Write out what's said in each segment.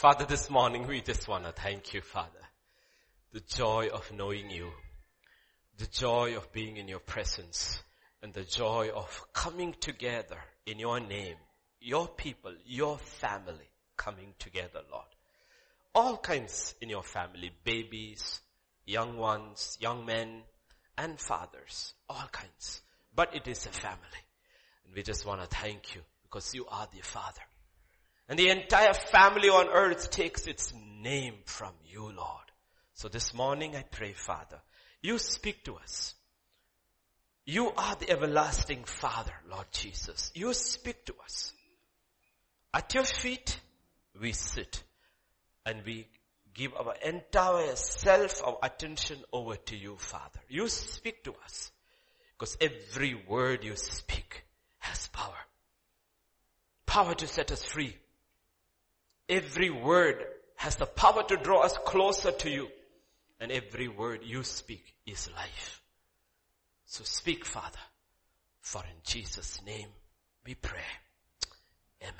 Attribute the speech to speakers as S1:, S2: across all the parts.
S1: Father, this morning we just want to thank you, Father. The joy of knowing you, the joy of being in your presence, and the joy of coming together in your name, your people, your family coming together, Lord. All kinds in your family, babies, young ones, young men, and fathers, all kinds. But it is a family. And we just want to thank you because you are the Father. And the entire family on earth takes its name from you, Lord. So this morning I pray, Father, you speak to us. You are the everlasting Father, Lord Jesus. You speak to us. At your feet, we sit and we give our entire self, our attention over to you, Father. You speak to us because every word you speak has power. Power to set us free. Every word has the power to draw us closer to you. And every word you speak is life. So speak, Father, for in Jesus' name we pray. Amen.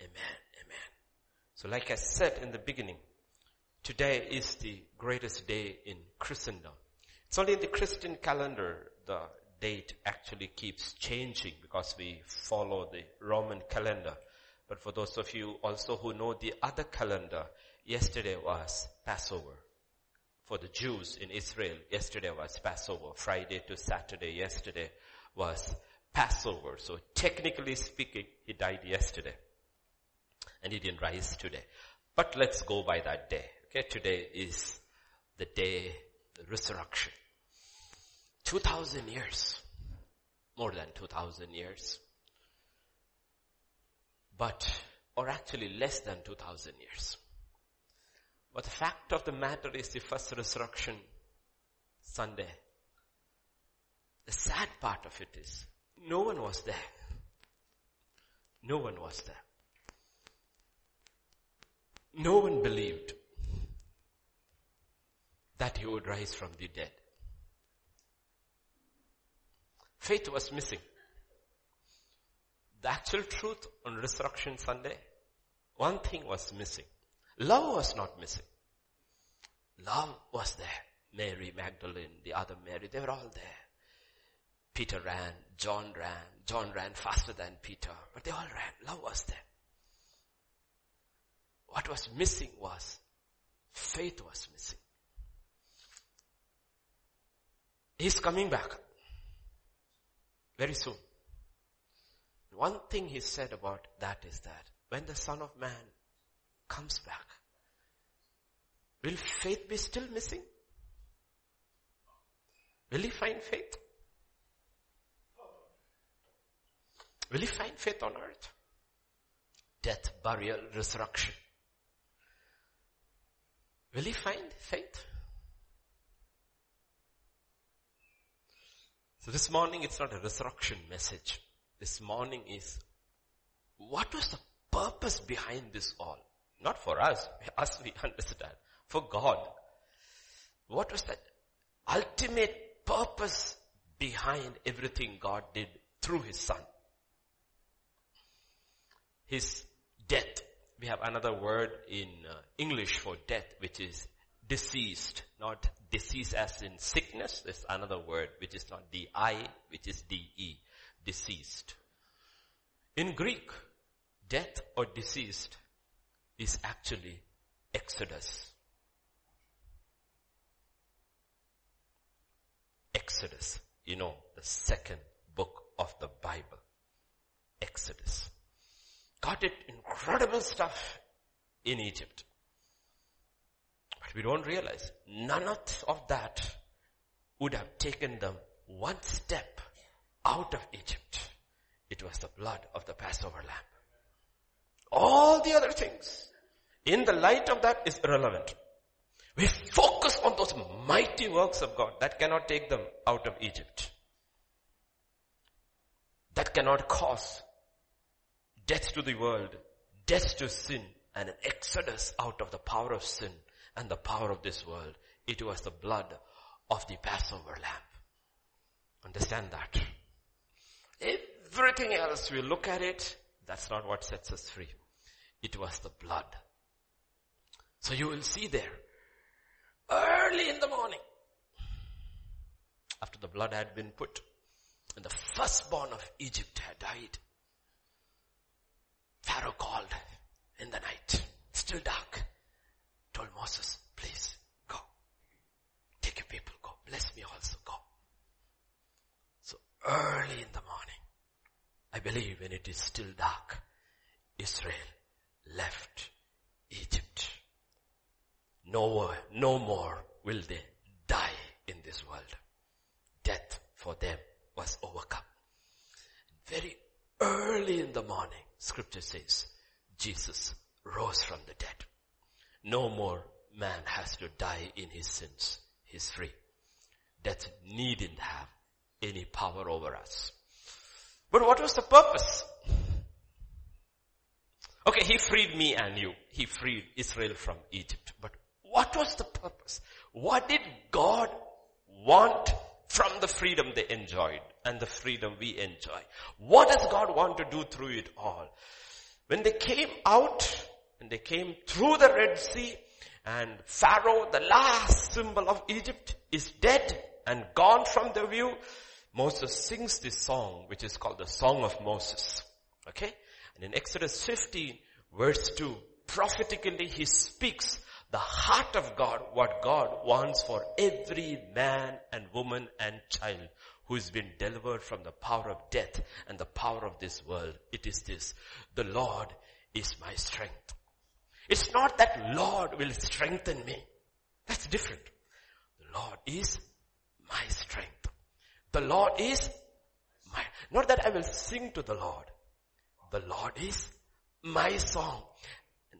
S1: Amen. Amen. So like I said in the beginning, today is the greatest day in Christendom. It's only in the Christian calendar the date actually keeps changing because we follow the Roman calendar. But for those of you also who know the other calendar, yesterday was Passover. For the Jews in Israel, yesterday was Passover. Friday to Saturday, yesterday was Passover. So technically speaking, he died yesterday. And he didn't rise today. But let's go by that day. Okay, today is the day, the resurrection. 2000 years. More than 2000 years. But, or actually less than 2000 years. But the fact of the matter is the first resurrection Sunday. The sad part of it is, no one was there. No one was there. No one believed that he would rise from the dead. Faith was missing. The actual truth on Resurrection Sunday, one thing was missing. Love was not missing. Love was there. Mary Magdalene, the other Mary, they were all there. Peter ran, John ran, John ran faster than Peter, but they all ran. Love was there. What was missing was, faith was missing. He's coming back. Very soon. One thing he said about that is that when the son of man comes back, will faith be still missing? Will he find faith? Will he find faith on earth? Death, burial, resurrection. Will he find faith? So this morning it's not a resurrection message. This morning is what was the purpose behind this all? Not for us, us we understand. For God. What was the ultimate purpose behind everything God did through His Son? His death we have another word in uh, English for death, which is deceased, not disease as in sickness. There's another word which is not D-I, which is D-E, deceased. In Greek, death or deceased is actually Exodus. Exodus, you know, the second book of the Bible. Exodus. God did incredible stuff in Egypt. But we don't realize none of that would have taken them one step out of Egypt. It was the blood of the Passover lamb. All the other things in the light of that is irrelevant. We focus on those mighty works of God that cannot take them out of Egypt. That cannot cause death to the world, death to sin, and an exodus out of the power of sin and the power of this world. It was the blood of the Passover lamb. Understand that. Everything else, we look at it, that's not what sets us free. It was the blood So you will see there, early in the morning, after the blood had been put, and the firstborn of Egypt had died, Pharaoh called in the night, still dark, told Moses, please go. Take your people, go. Bless me also, go. Early in the morning, I believe when it is still dark, Israel left Egypt. No, no more will they die in this world. Death for them was overcome. Very early in the morning, scripture says, Jesus rose from the dead. No more man has to die in his sins. He's free. Death needn't have any power over us. But what was the purpose? Okay, he freed me and you. He freed Israel from Egypt. But what was the purpose? What did God want from the freedom they enjoyed and the freedom we enjoy? What does God want to do through it all? When they came out and they came through the Red Sea and Pharaoh, the last symbol of Egypt, is dead and gone from the view, Moses sings this song, which is called the Song of Moses. Okay? And in Exodus 15 verse 2, prophetically he speaks the heart of God, what God wants for every man and woman and child who has been delivered from the power of death and the power of this world. It is this. The Lord is my strength. It's not that Lord will strengthen me. That's different. The Lord is. The Lord is my, not that I will sing to the Lord. The Lord is my song.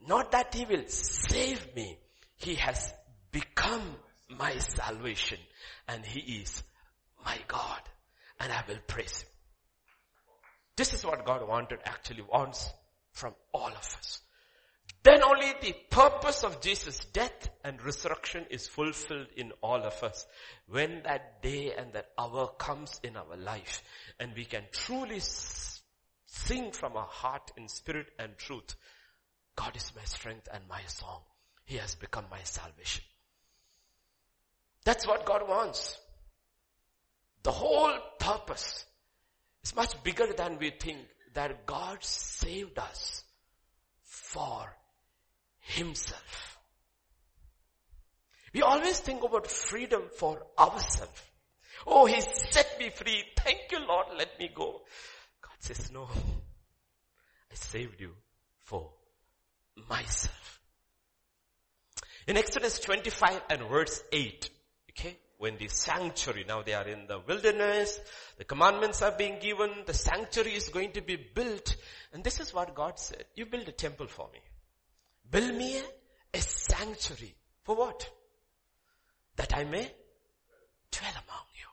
S1: Not that He will save me. He has become my salvation and He is my God and I will praise Him. This is what God wanted, actually wants from all of us. Then only the purpose of Jesus' death and resurrection is fulfilled in all of us. When that day and that hour comes in our life and we can truly sing from our heart in spirit and truth, God is my strength and my song. He has become my salvation. That's what God wants. The whole purpose is much bigger than we think that God saved us for Himself. We always think about freedom for ourselves. Oh, He set me free. Thank you Lord, let me go. God says, no. I saved you for myself. In Exodus 25 and verse 8, okay, when the sanctuary, now they are in the wilderness, the commandments are being given, the sanctuary is going to be built, and this is what God said, you build a temple for me. Build me a, a sanctuary. For what? That I may dwell among you.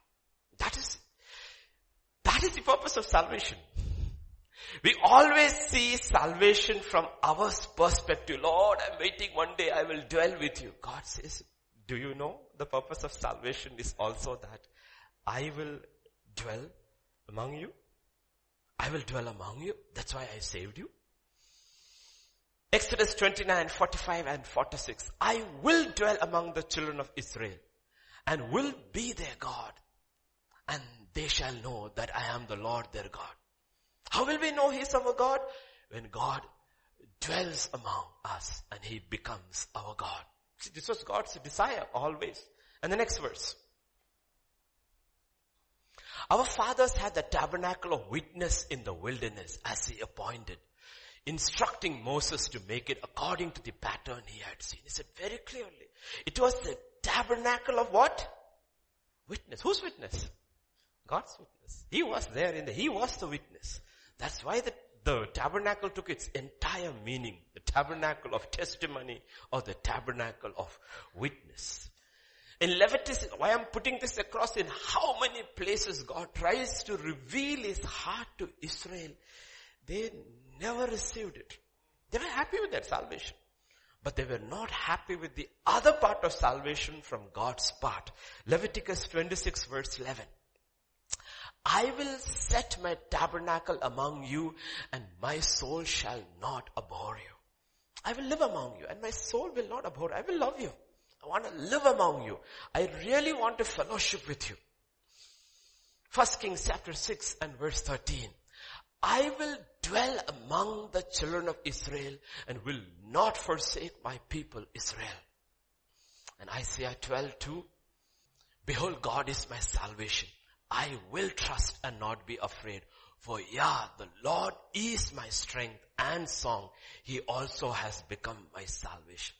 S1: That is, that is the purpose of salvation. We always see salvation from our perspective. Lord, I'm waiting one day I will dwell with you. God says, do you know the purpose of salvation is also that I will dwell among you? I will dwell among you. That's why I saved you. Exodus 29, 45 and 46. I will dwell among the children of Israel and will be their God and they shall know that I am the Lord their God. How will we know He's our God? When God dwells among us and He becomes our God. See, this was God's desire always. And the next verse. Our fathers had the tabernacle of witness in the wilderness as He appointed instructing Moses to make it according to the pattern he had seen. He said very clearly, it was the tabernacle of what? Witness. Whose witness? God's witness. He was there in the, he was the witness. That's why the, the tabernacle took its entire meaning. The tabernacle of testimony or the tabernacle of witness. In Leviticus, why I'm putting this across in how many places God tries to reveal His heart to Israel. They never received it. They were happy with that salvation. But they were not happy with the other part of salvation from God's part. Leviticus 26 verse 11. I will set my tabernacle among you and my soul shall not abhor you. I will live among you and my soul will not abhor. I will love you. I want to live among you. I really want to fellowship with you. First Kings chapter 6 and verse 13. I will dwell among the children of Israel and will not forsake my people Israel. And Isaiah 12 2. Behold, God is my salvation. I will trust and not be afraid. For yeah, the Lord is my strength and song. He also has become my salvation.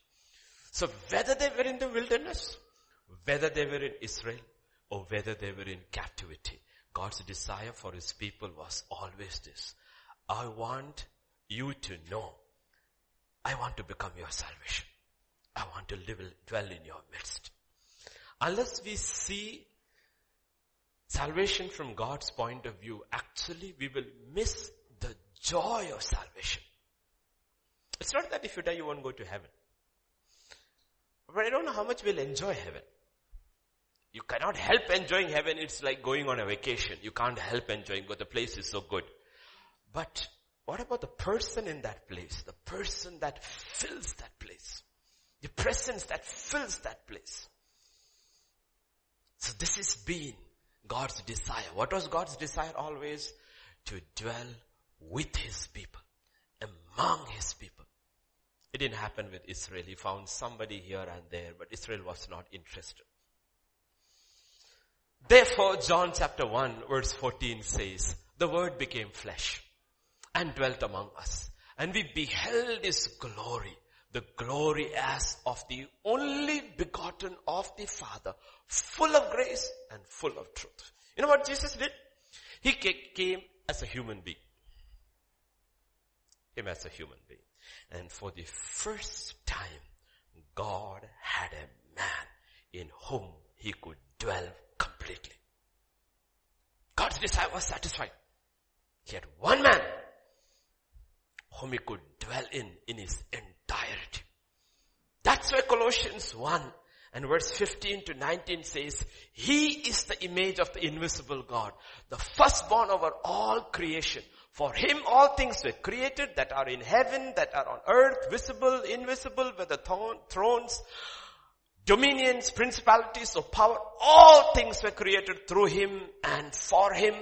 S1: So whether they were in the wilderness, whether they were in Israel, or whether they were in captivity, God's desire for his people was always this. I want you to know. I want to become your salvation. I want to live, dwell in your midst. Unless we see salvation from God's point of view, actually we will miss the joy of salvation. It's not that if you die you won't go to heaven. But I don't know how much we'll enjoy heaven. You cannot help enjoying heaven. It's like going on a vacation. You can't help enjoying, but the place is so good. But what about the person in that place? The person that fills that place. The presence that fills that place. So this has been God's desire. What was God's desire always? To dwell with His people, among His people. It didn't happen with Israel. He found somebody here and there, but Israel was not interested. Therefore, John chapter 1 verse 14 says, the word became flesh and dwelt among us and we beheld his glory, the glory as of the only begotten of the Father, full of grace and full of truth. You know what Jesus did? He came as a human being. Came as a human being. And for the first time, God had a man in whom he could dwell completely. God's desire was satisfied. He had one man whom he could dwell in, in his entirety. That's why Colossians 1 and verse 15 to 19 says, He is the image of the invisible God, the firstborn over all creation. For Him all things were created that are in heaven, that are on earth, visible, invisible, whether thrones, dominions, principalities of power, all things were created through Him and for Him.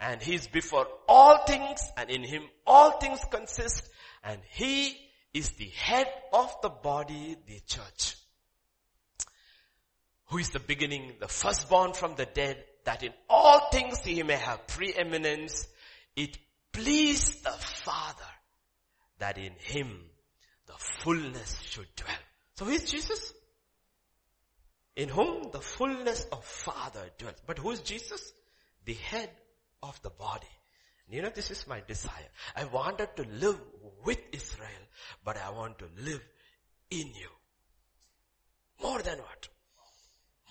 S1: And He is before all things and in Him all things consist and He is the head of the body, the church. Who is the beginning, the firstborn from the dead, that in all things He may have preeminence. It pleased the Father that in Him the fullness should dwell. So who is Jesus? In whom the fullness of Father dwells. But who is Jesus? The head of the body. You know, this is my desire. I wanted to live with Israel, but I want to live in you. More than what?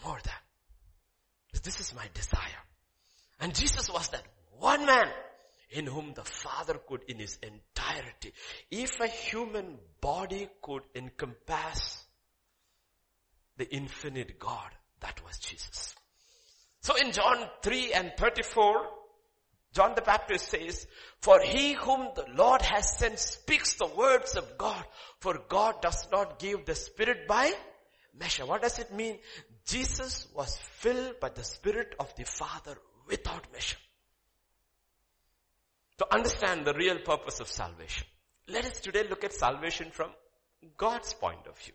S1: More than. This is my desire. And Jesus was that one man in whom the Father could in his entirety. If a human body could encompass the infinite God. That was Jesus. So in John 3 and 34, John the Baptist says, for he whom the Lord has sent speaks the words of God, for God does not give the Spirit by measure. What does it mean? Jesus was filled by the Spirit of the Father without measure. To understand the real purpose of salvation, let us today look at salvation from God's point of view.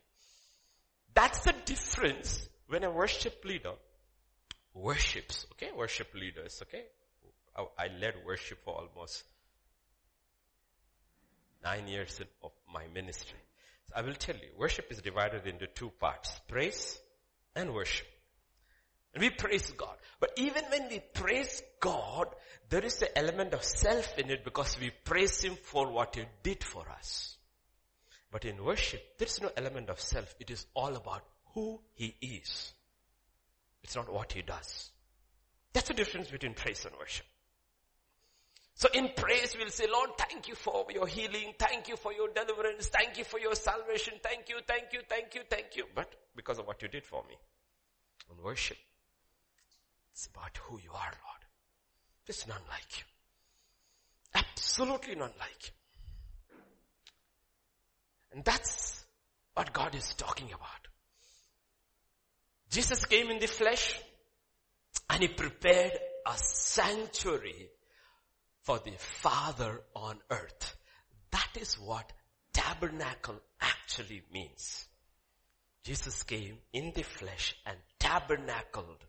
S1: That's the difference when a worship leader worships, okay? Worship leaders, okay? I led worship for almost nine years of my ministry. So I will tell you, worship is divided into two parts, praise and worship. And we praise God. But even when we praise God, there is an element of self in it because we praise Him for what He did for us. But in worship, there is no element of self. It is all about who he is. It's not what he does. That's the difference between praise and worship. So in praise, we'll say, Lord, thank you for your healing. Thank you for your deliverance. Thank you for your salvation. Thank you, thank you, thank you, thank you. But because of what you did for me. On worship, it's about who you are, Lord. There's none like you. Absolutely none like you. And that's what God is talking about. Jesus came in the flesh and he prepared a sanctuary for the Father on earth. That is what tabernacle actually means. Jesus came in the flesh and tabernacled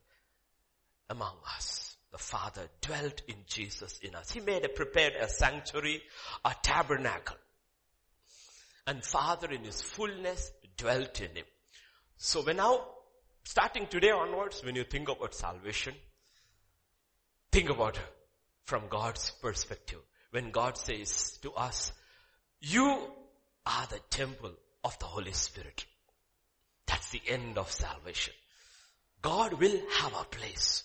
S1: among us. The Father dwelt in Jesus in us. He made a prepared a sanctuary, a tabernacle. And Father in His fullness dwelt in Him. So when now, starting today onwards, when you think about salvation, think about it from God's perspective. When God says to us, you are the temple of the Holy Spirit. That's the end of salvation. God will have a place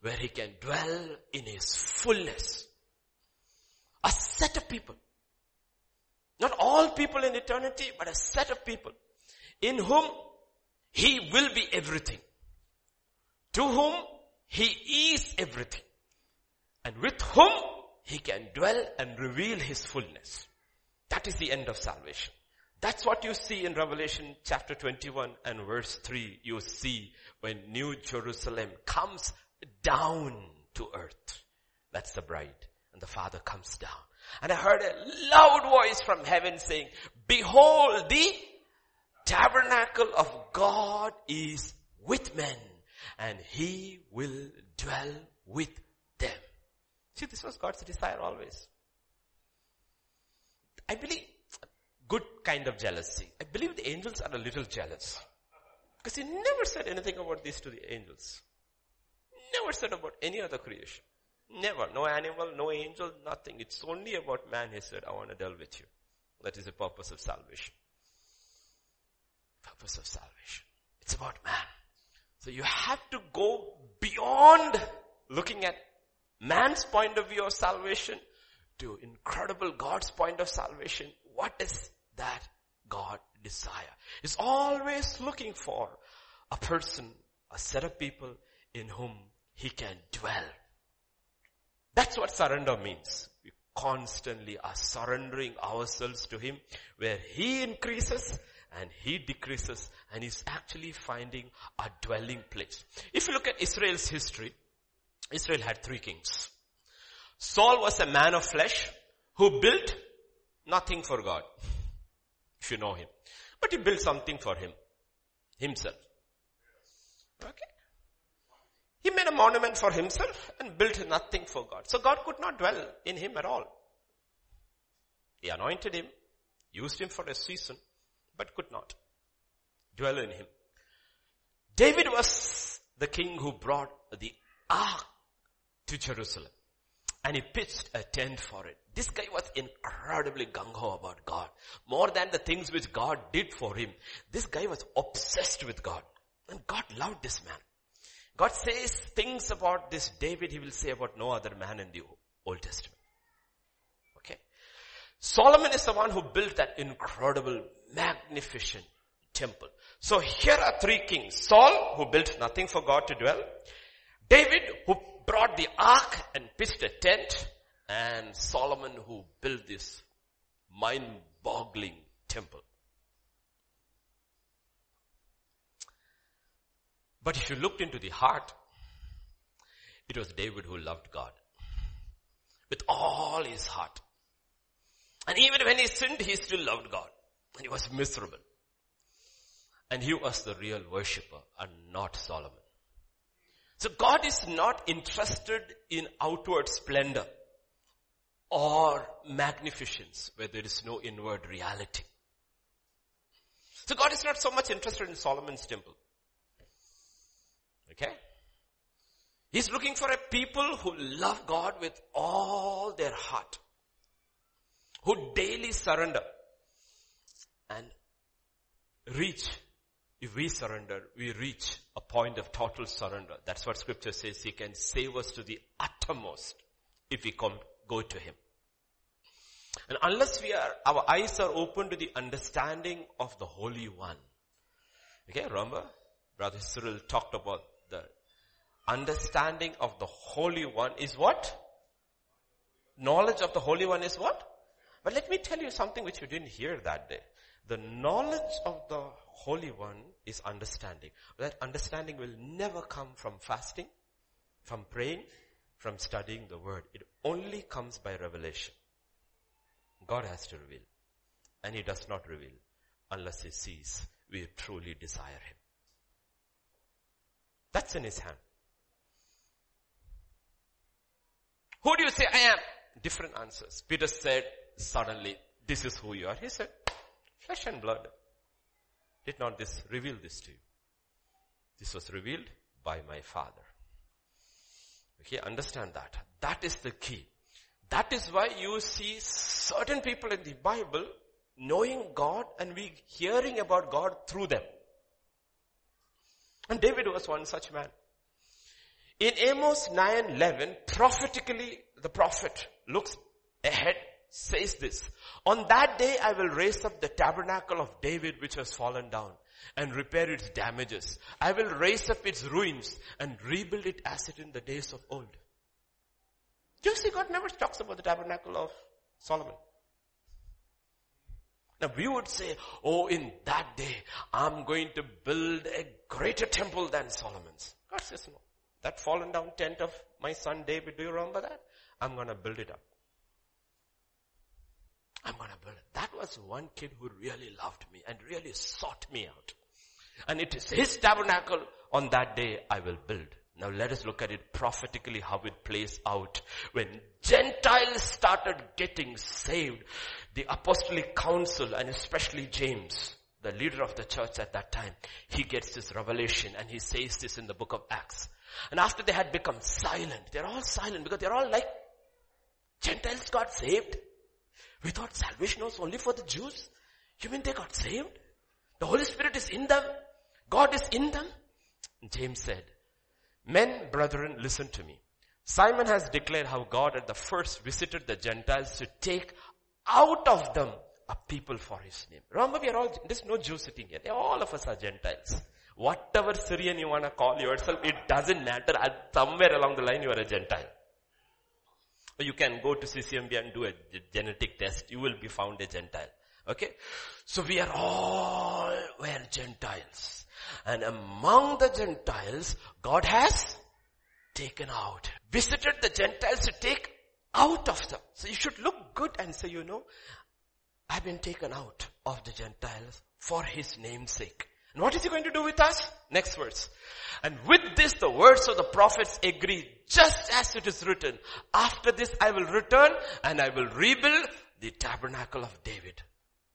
S1: where He can dwell in His fullness. A set of people. Not all people in eternity, but a set of people in whom He will be everything. To whom He is everything. And with whom He can dwell and reveal His fullness. That is the end of salvation. That's what you see in Revelation chapter 21 and verse 3. You see when New Jerusalem comes down to earth. That's the bride. And the father comes down. And I heard a loud voice from heaven saying, behold the tabernacle of God is with men and he will dwell with them. See, this was God's desire always. I believe good kind of jealousy. I believe the angels are a little jealous. Because he never said anything about this to the angels. Never said about any other creation. Never. No animal, no angel, nothing. It's only about man he said, I want to deal with you. That is the purpose of salvation. Purpose of salvation. It's about man. So you have to go beyond looking at man's point of view of salvation to incredible God's point of salvation. What is that God desire? Is always looking for a person, a set of people in whom he can dwell. That's what surrender means. We constantly are surrendering ourselves to him where he increases and he decreases and he's actually finding a dwelling place. If you look at Israel's history, Israel had three kings. Saul was a man of flesh who built nothing for God. If you know him. But he built something for him. Himself. Okay. He made a monument for himself and built nothing for God. So God could not dwell in him at all. He anointed him, used him for a season, but could not dwell in him. David was the king who brought the ark to Jerusalem. And he pitched a tent for it. This guy was incredibly gung-ho about God. More than the things which God did for him. This guy was obsessed with God. And God loved this man. God says things about this David he will say about no other man in the Old Testament. Okay. Solomon is the one who built that incredible, magnificent temple. So here are three kings. Saul, who built nothing for God to dwell. David, who brought the ark and pitched a tent. And Solomon, who built this mind-boggling temple. But if you looked into the heart, it was David who loved God with all his heart. And even when he sinned, he still loved God. And he was miserable. And he was the real worshipper and not Solomon. So God is not interested in outward splendor or magnificence where there is no inward reality. So God is not so much interested in Solomon's temple. Okay? He's looking for a people who love God with all their heart. Who daily surrender and reach. If we surrender, we reach a point of total surrender. That's what scripture says. He can save us to the uttermost if we come, go to Him. And unless we are, our eyes are open to the understanding of the Holy One. Okay, remember? Brother Cyril talked about understanding of the Holy One is what? Knowledge of the Holy One is what? But let me tell you something which you didn't hear that day. The knowledge of the Holy One is understanding. That understanding will never come from fasting, from praying, from studying the word. It only comes by revelation. God has to reveal. And he does not reveal unless he sees we truly desire him. That's in his hand. Who do you say I am? Different answers. Peter said suddenly, this is who you are. He said, flesh and blood. Did not this reveal this to you? This was revealed by my father. Okay, understand that. That is the key. That is why you see certain people in the Bible knowing God and we hearing about God through them. And David was one such man. In Amos 9:11, prophetically, the prophet looks ahead, says this, on that day I will raise up the tabernacle of David which has fallen down and repair its damages. I will raise up its ruins and rebuild it as it in the days of old. You see, God never talks about the tabernacle of Solomon. Now we would say, oh, in that day, I'm going to build a greater temple than Solomon's. God says no. That fallen down tent of my son David, do you remember that? I'm gonna build it up. I'm gonna build it. That was one kid who really loved me and really sought me out. And it is his tabernacle on that day I will build. Now let us look at it prophetically how it plays out. When Gentiles started getting saved, the apostolic council and especially James, the leader of the church at that time, he gets this revelation and he says this in the book of Acts. And after they had become silent, they're all silent because they're all like, Gentiles got saved. We thought salvation was only for the Jews. You mean they got saved? The Holy Spirit is in them. God is in them. James said, Men, brethren, listen to me. Simon has declared how God at the first visited the Gentiles to take out of them a people for his name. Remember we are all, there's no Jew sitting here. All of us are Gentiles. Whatever Syrian you want to call yourself, it doesn't matter. At Somewhere along the line you are a Gentile. You can go to CCMB and do a genetic test. You will be found a Gentile. Okay? So we are all were Gentiles. And among the Gentiles, God has taken out, visited the Gentiles to take out of them. So you should look good and say, you know, I've been taken out of the Gentiles for his name's sake. And what is he going to do with us? Next verse. And with this the words of the prophets agree just as it is written. After this I will return and I will rebuild the tabernacle of David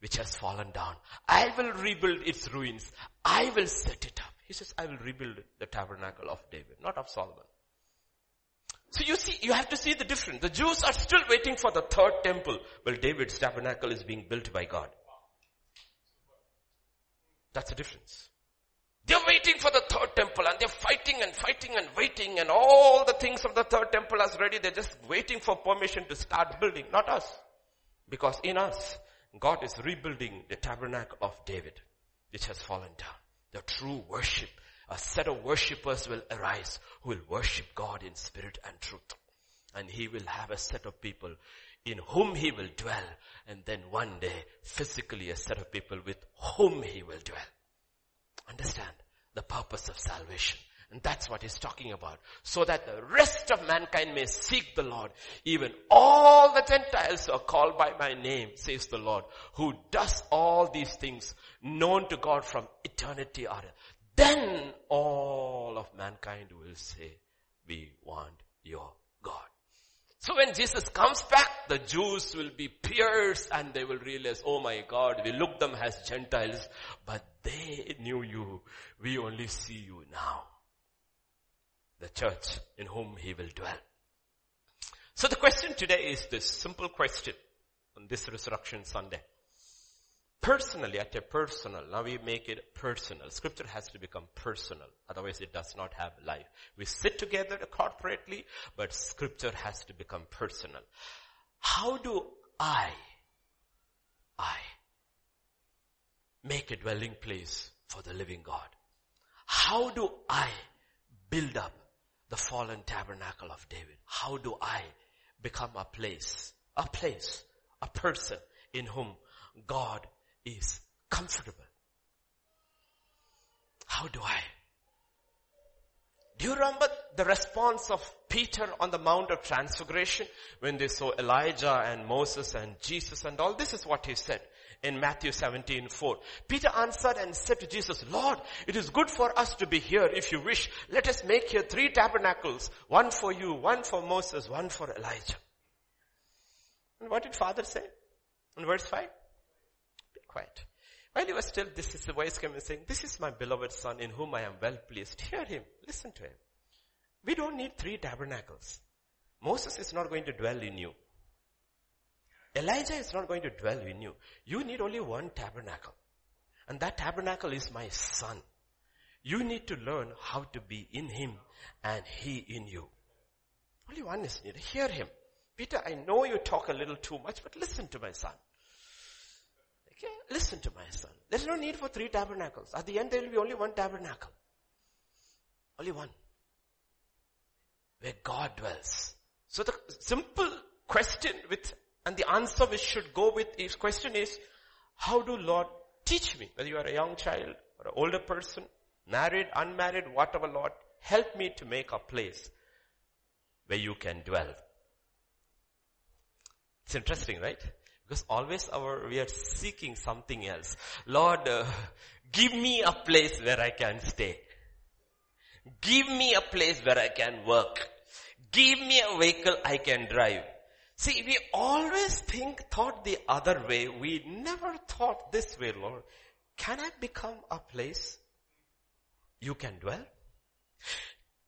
S1: which has fallen down. I will rebuild its ruins. I will set it up. He says, I will rebuild the tabernacle of David, not of Solomon. So you see, you have to see the difference. The Jews are still waiting for the third temple. Well, David's tabernacle is being built by God. That's the difference. They're waiting for the third temple and they're fighting and fighting and waiting and all the things of the third temple are ready. They're just waiting for permission to start building, not us. Because in us, God is rebuilding the tabernacle of David, which has fallen down. The true worship, a set of worshippers will arise who will worship God in spirit and truth. And he will have a set of people in whom he will dwell. And then one day, physically a set of people with whom he will dwell. Understand the purpose of salvation. And that's what he's talking about. So that the rest of mankind may seek the Lord. Even all the Gentiles are called by my name, says the Lord, who does all these things known to God from eternity are. Then all of mankind will say, we want your. So when Jesus comes back, the Jews will be pierced and they will realize, oh my God, we look them as Gentiles, but they knew you. We only see you now the church in whom he will dwell. So the question today is this simple question on this resurrection Sunday. Personally, at a personal, now we make it personal. Scripture has to become personal. Otherwise it does not have life. We sit together corporately, but scripture has to become personal. How do I, I, make a dwelling place for the living God? How do I build up the fallen tabernacle of David. How do I become a place, a place, a person in whom God is comfortable. How do I? Do you remember the response of Peter on the Mount of Transfiguration when they saw Elijah and Moses and Jesus and all? This is what he said in Matthew 17, 4. Peter answered and said to Jesus, Lord, it is good for us to be here. If you wish, let us make here three tabernacles, one for you, one for Moses, one for Elijah. And what did Father say? In verse 5? Quiet. While he was still, this is the voice coming saying, this is my beloved son in whom I am well pleased. Hear him. Listen to him. We don't need three tabernacles. Moses is not going to dwell in you. Elijah is not going to dwell in you. You need only one tabernacle. And that tabernacle is my son. You need to learn how to be in him and he in you. Only one is needed. Hear him. Peter, I know you talk a little too much, but listen to my son. Okay? Listen to my son. There's no need for three tabernacles. At the end there will be only one tabernacle. Only one. Where God dwells. So the simple question with and the answer which should go with his question is, how do Lord teach me? Whether you are a young child or an older person, married, unmarried, whatever Lord, help me to make a place where you can dwell. It's interesting, right? Because always our, we are seeking something else. Lord, uh, give me a place where I can stay. Give me a place where I can work. Give me a vehicle I can drive. See, we always think, thought the other way. We never thought this way, Lord. Can I become a place you can dwell?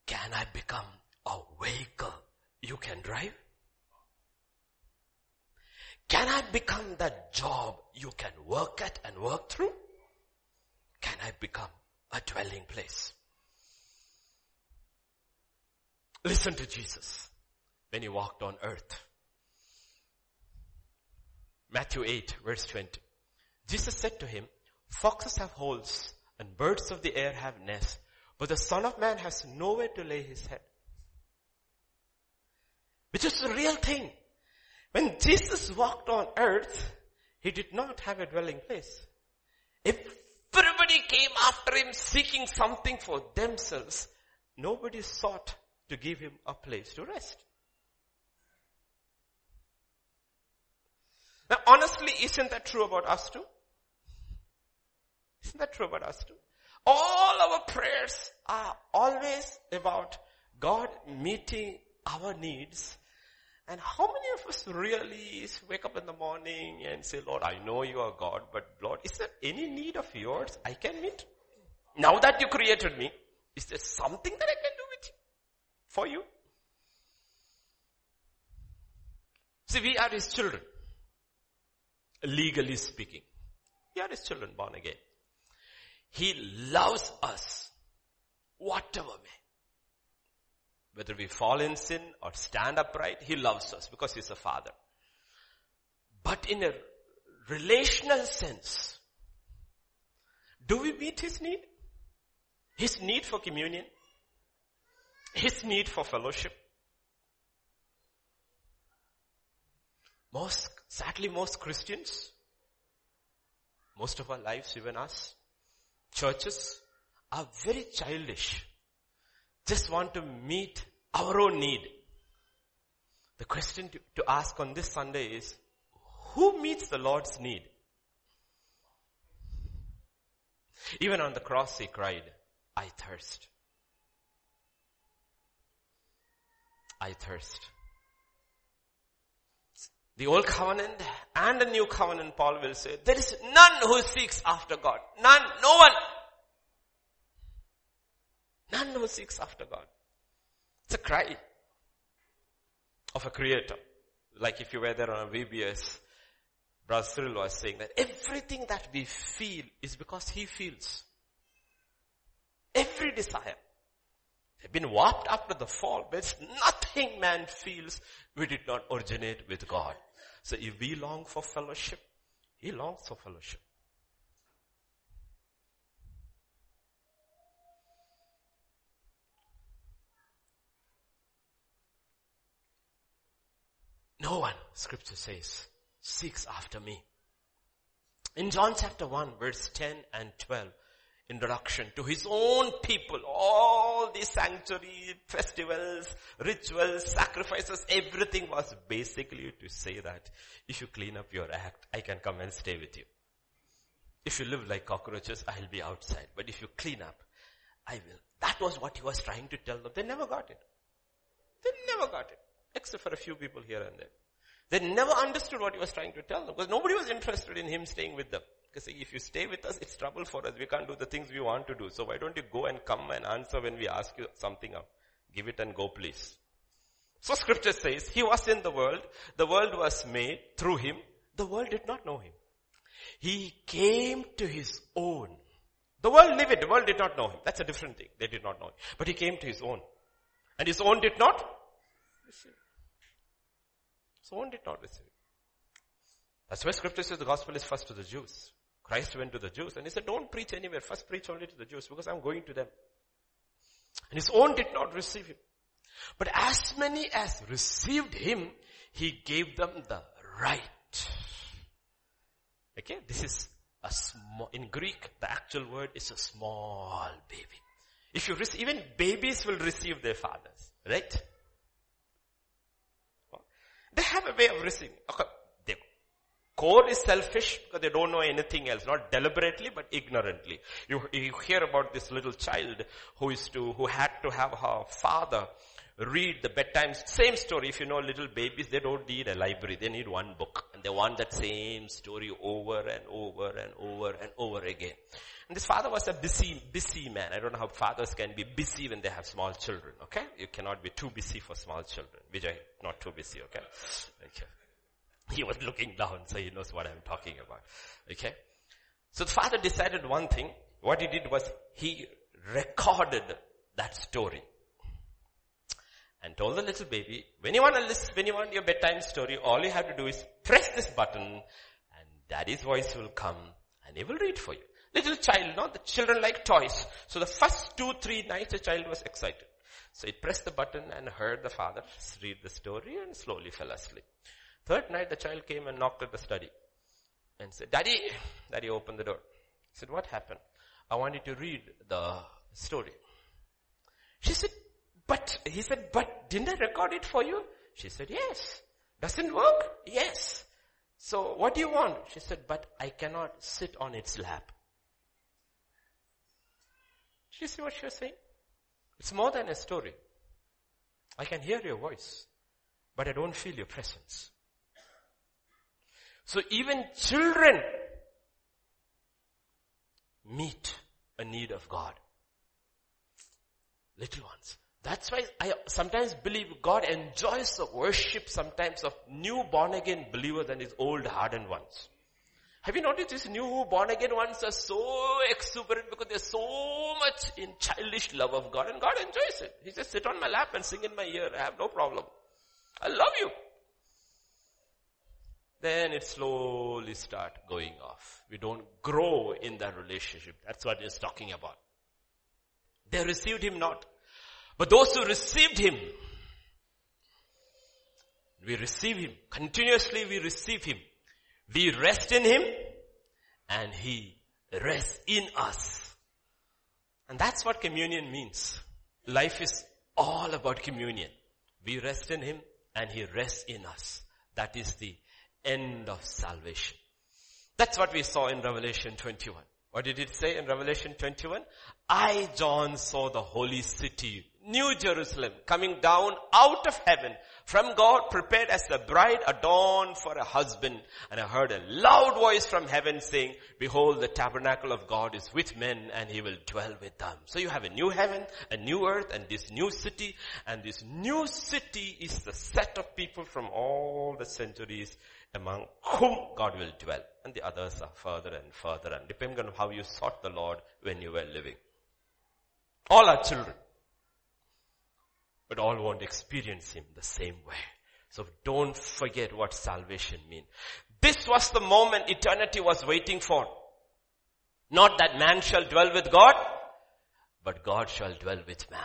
S1: Can I become a vehicle you can drive? Can I become that job you can work at and work through? Can I become a dwelling place? Listen to Jesus when he walked on earth. Matthew 8 verse 20. Jesus said to him, foxes have holes and birds of the air have nests, but the son of man has nowhere to lay his head. Which is the real thing. When Jesus walked on earth, he did not have a dwelling place. Everybody came after him seeking something for themselves, nobody sought to give him a place to rest. Now honestly, isn't that true about us too? Isn't that true about us too? All our prayers are always about God meeting our needs. And how many of us really wake up in the morning and say, Lord, I know you are God, but Lord, is there any need of yours I can meet? Now that you created me, is there something that I can do with you? For you? See, we are His children legally speaking. We are his children born again. He loves us, whatever may. Whether we fall in sin or stand upright, he loves us because he's a father. But in a relational sense, do we meet his need? His need for communion? His need for fellowship? Most, sadly most Christians, most of our lives, even us, churches, are very childish. Just want to meet our own need. The question to, to ask on this Sunday is, who meets the Lord's need? Even on the cross he cried, I thirst. I thirst. The old covenant and the new covenant, Paul will say, there is none who seeks after God. None, no one. Who seeks after God. It's a cry of a creator. Like if you were there on a VBS, Cyril was saying that everything that we feel is because he feels. Every desire. They've been warped after the fall. There's nothing man feels we did not originate with God. So if we long for fellowship, He longs for fellowship. No one, scripture says, seeks after me. In John chapter 1 verse 10 and 12, introduction to his own people, all these sanctuary festivals, rituals, sacrifices, everything was basically to say that if you clean up your act, I can come and stay with you. If you live like cockroaches, I'll be outside. But if you clean up, I will. That was what he was trying to tell them. They never got it. They never got it. Except for a few people here and there. They never understood what he was trying to tell them because nobody was interested in him staying with them. Because if you stay with us, it's trouble for us. We can't do the things we want to do. So why don't you go and come and answer when we ask you something up? Give it and go please. So scripture says, he was in the world. The world was made through him. The world did not know him. He came to his own. The world knew it. The world did not know him. That's a different thing. They did not know him. But he came to his own. And his own did not own did not receive. That's why scripture says the gospel is first to the Jews. Christ went to the Jews and he said, don't preach anywhere. First preach only to the Jews because I'm going to them. And his own did not receive him. But as many as received him, he gave them the right. Okay, this is a small, in Greek, the actual word is a small baby. If you receive, even babies will receive their fathers, right? They have a way of receiving. Okay. The core is selfish because they don't know anything else, not deliberately but ignorantly. You, you hear about this little child who is to, who had to have her father read the bedtime, same story. If you know little babies, they don't need a library. They need one book. And they want that same story over and over and over and over again. And this father was a busy, busy man. I don't know how fathers can be busy when they have small children, okay? You cannot be too busy for small children. Vijay, not too busy, okay? Okay. He was looking down, so he knows what I'm talking about. Okay? So the father decided one thing. What he did was he recorded that story and told the little baby, when you want to listen, when you want your bedtime story, all you have to do is press this button and daddy's voice will come and he will read for you. Little child, no? The children like toys. So the first two, three nights the child was excited. So he pressed the button and heard the father read the story and slowly fell asleep. Third night the child came and knocked at the study and said, Daddy, Daddy opened the door. He said, what happened? I want you to read the story. She said, but, he said, but didn't I record it for you? She said, yes. Doesn't work? Yes. So what do you want? She said, but I cannot sit on its lap. Do you see what she was saying? It's more than a story. I can hear your voice, but I don't feel your presence. So even children meet a need of God. Little ones. That's why I sometimes believe God enjoys the worship sometimes of new born again believers than his old hardened ones. Have you noticed these new born again ones are so exuberant because they're so much in childish love of God and God enjoys it. He says, sit on my lap and sing in my ear. I have no problem. I love you. Then it slowly start going off. We don't grow in that relationship. That's what he's talking about. They received him not. But those who received him, we receive him. Continuously we receive him. We rest in him and he rests in us. And that's what communion means. Life is all about communion. We rest in him and he rests in us. That is the end of salvation. That's what we saw in Revelation 21. What did it say in Revelation 21? I, John, saw the holy city New Jerusalem coming down out of heaven from God prepared as a bride adorned for a husband. And I heard a loud voice from heaven saying, behold the tabernacle of God is with men and he will dwell with them. So you have a new heaven, a new earth and this new city and this new city is the set of people from all the centuries among whom God will dwell. And the others are further and further and depending on how you sought the Lord when you were living. All are children. But all won't experience Him the same way. So don't forget what salvation means. This was the moment eternity was waiting for. Not that man shall dwell with God, but God shall dwell with man.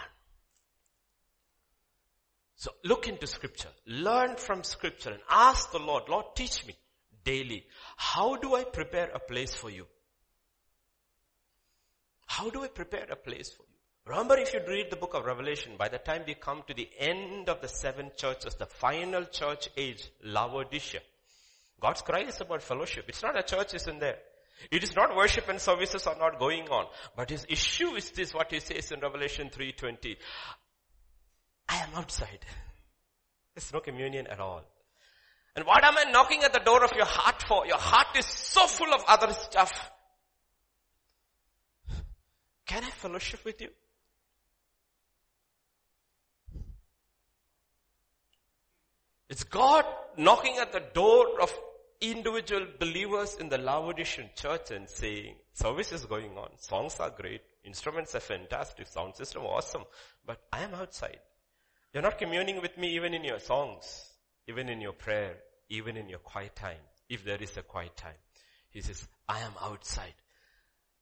S1: So look into scripture, learn from scripture and ask the Lord, Lord teach me. daily. How do I prepare a place for you? How do I prepare a place for you? Remember if you read the book of Revelation, by the time we come to the end of the seven churches, the final church age, Laodicea, God's cry is about fellowship. It's not a church isn't there. It is not worship and services are not going on. But his issue is this, what he says in Revelation 3.20. I am outside. There's no communion at all. And what am I knocking at the door of your heart for? Your heart is so full of other stuff. Can I fellowship with you? It's God knocking at the door of individual believers in the Laodicean church and saying, service is going on, songs are great, instruments are fantastic, sound system awesome, but I am outside. You're not communing with me even in your songs, even in your prayer, even in your quiet time, if there is a quiet time. He says, I am outside.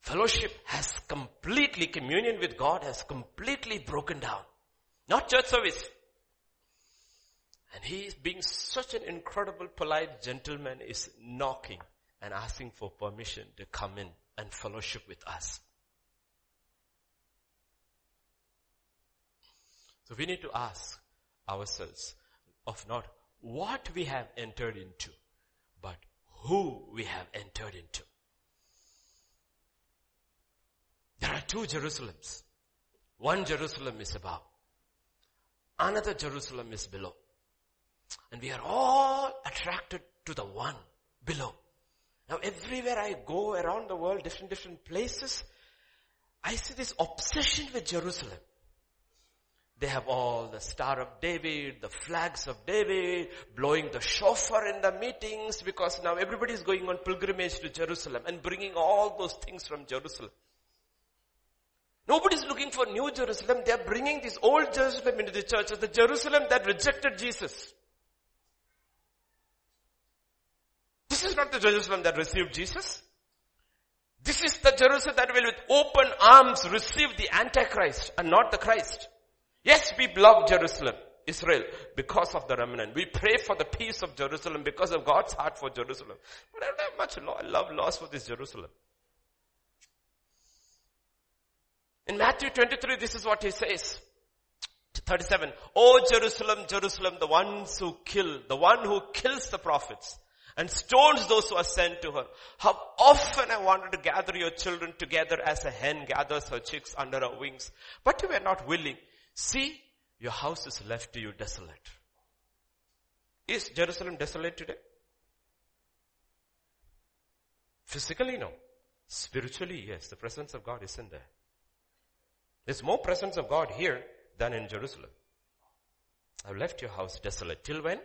S1: Fellowship has completely, communion with God has completely broken down. Not church service. And he being such an incredible polite gentleman is knocking and asking for permission to come in and fellowship with us. So we need to ask ourselves of not what we have entered into, but who we have entered into. There are two Jerusalems. One Jerusalem is above. Another Jerusalem is below. And we are all attracted to the one below. Now everywhere I go around the world, different, different places, I see this obsession with Jerusalem. They have all the Star of David, the flags of David, blowing the shofar in the meetings because now everybody is going on pilgrimage to Jerusalem and bringing all those things from Jerusalem. Nobody's looking for New Jerusalem. They are bringing this old Jerusalem into the church as the Jerusalem that rejected Jesus. This is not the Jerusalem that received Jesus. This is the Jerusalem that will with open arms receive the Antichrist and not the Christ. Yes, we love Jerusalem, Israel, because of the remnant. We pray for the peace of Jerusalem because of God's heart for Jerusalem. But I don't have much love lost for this Jerusalem. In Matthew 23, this is what he says. 37. Oh Jerusalem, Jerusalem, the ones who kill, the one who kills the prophets and stones those who are sent to her. How often I wanted to gather your children together as a hen gathers her chicks under her wings, but you were not willing. See, your house is left to you desolate. Is Jerusalem desolate today? Physically, no. Spiritually, yes. The presence of God is in there. There's more presence of God here than in Jerusalem. I've left your house desolate. Till when?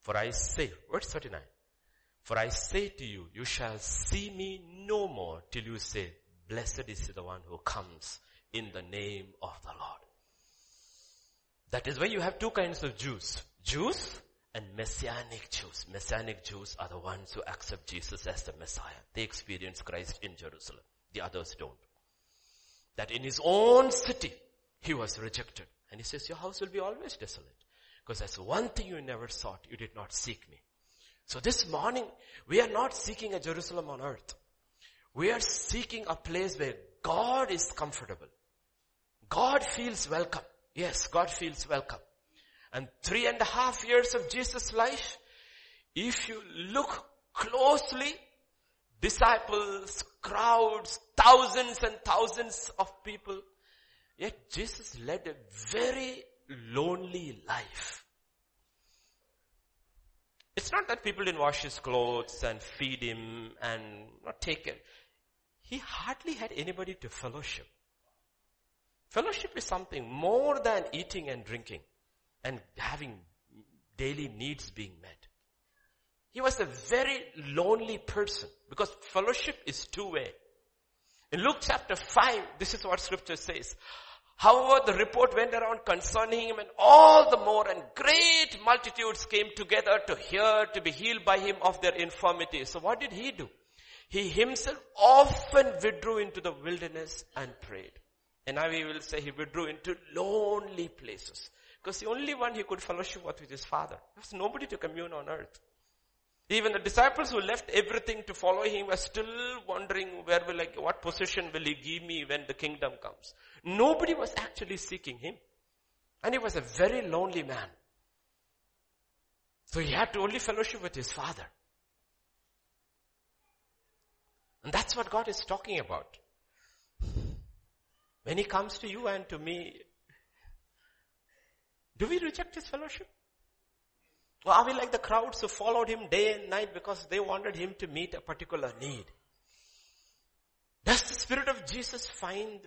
S1: For I say, verse 39, for I say to you, you shall see me no more till you say, blessed is the one who comes in the name of the Lord. That is why you have two kinds of Jews. Jews and Messianic Jews. Messianic Jews are the ones who accept Jesus as the Messiah. They experience Christ in Jerusalem. The others don't. That in his own city, he was rejected. And he says, your house will be always desolate. Because that's one thing you never sought. You did not seek me. So this morning, we are not seeking a Jerusalem on earth. We are seeking a place where God is comfortable. God feels welcome. Yes, God feels welcome. And three and a half years of Jesus' life, if you look closely, disciples, crowds, thousands and thousands of people, yet Jesus led a very lonely life. It's not that people didn't wash his clothes and feed him and not take care. He hardly had anybody to fellowship. Fellowship is something more than eating and drinking and having daily needs being met. He was a very lonely person because fellowship is two way. In Luke chapter 5, this is what scripture says. However, the report went around concerning him and all the more and great multitudes came together to hear, to be healed by him of their infirmities. So what did he do? He himself often withdrew into the wilderness and prayed. And now we will say he withdrew into lonely places. Because the only one he could fellowship with his father. There was nobody to commune on earth. Even the disciples who left everything to follow him were still wondering where will I, what position will he give me when the kingdom comes. Nobody was actually seeking him. And he was a very lonely man. So he had to only fellowship with his father. And that's what God is talking about. When he comes to you and to me, do we reject his fellowship? Or are we like the crowds who followed him day and night because they wanted him to meet a particular need? Does the Spirit of Jesus find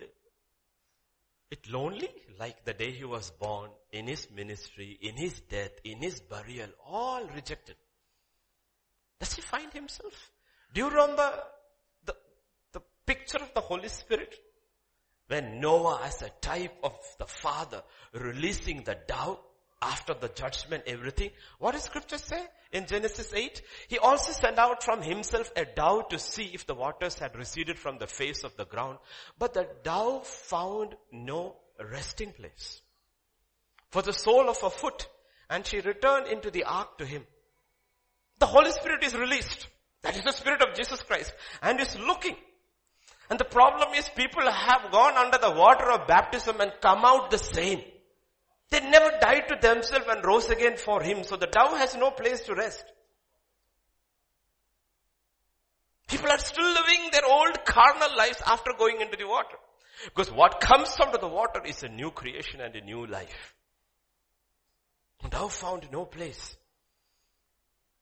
S1: it lonely? Like the day he was born, in his ministry, in his death, in his burial, all rejected. Does he find himself? Do you remember the, the picture of the Holy Spirit? When Noah as a type of the father releasing the dove after the judgment, everything. What does scripture say in Genesis 8? He also sent out from himself a dove to see if the waters had receded from the face of the ground. But the dove found no resting place for the sole of her foot and she returned into the ark to him. The Holy Spirit is released. That is the Spirit of Jesus Christ and is looking. And the problem is people have gone under the water of baptism and come out the same. They never died to themselves and rose again for him. So the dove has no place to rest. People are still living their old carnal lives after going into the water. Because what comes out of the water is a new creation and a new life. And thou found no place.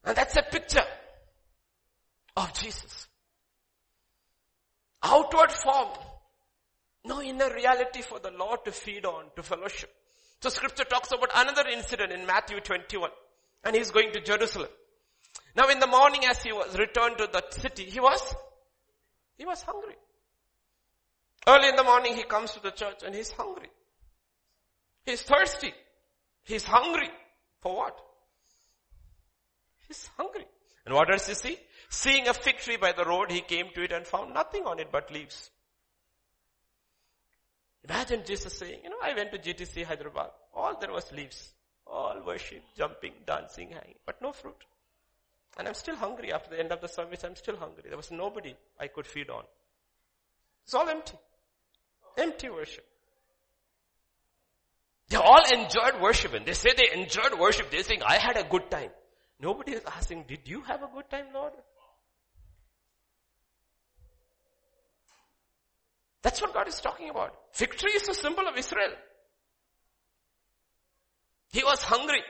S1: And that's a picture of Jesus. Outward form. No inner reality for the Lord to feed on, to fellowship. So scripture talks about another incident in Matthew 21. And he's going to Jerusalem. Now in the morning as he was returned to the city, he was, he was hungry. Early in the morning he comes to the church and he's hungry. He's thirsty. He's hungry. For what? He's hungry. And what does he see? Seeing a fig tree by the road, he came to it and found nothing on it but leaves. Imagine Jesus saying, you know, I went to GTC Hyderabad. All there was leaves. All worship, jumping, dancing, hanging, but no fruit. And I'm still hungry after the end of the service. I'm still hungry. There was nobody I could feed on. It's all empty. Empty worship. They all enjoyed worship and they say they enjoyed worship. They're saying, I had a good time. Nobody is asking, did you have a good time, Lord? That's what God is talking about. Victory is a symbol of Israel. He was hungry,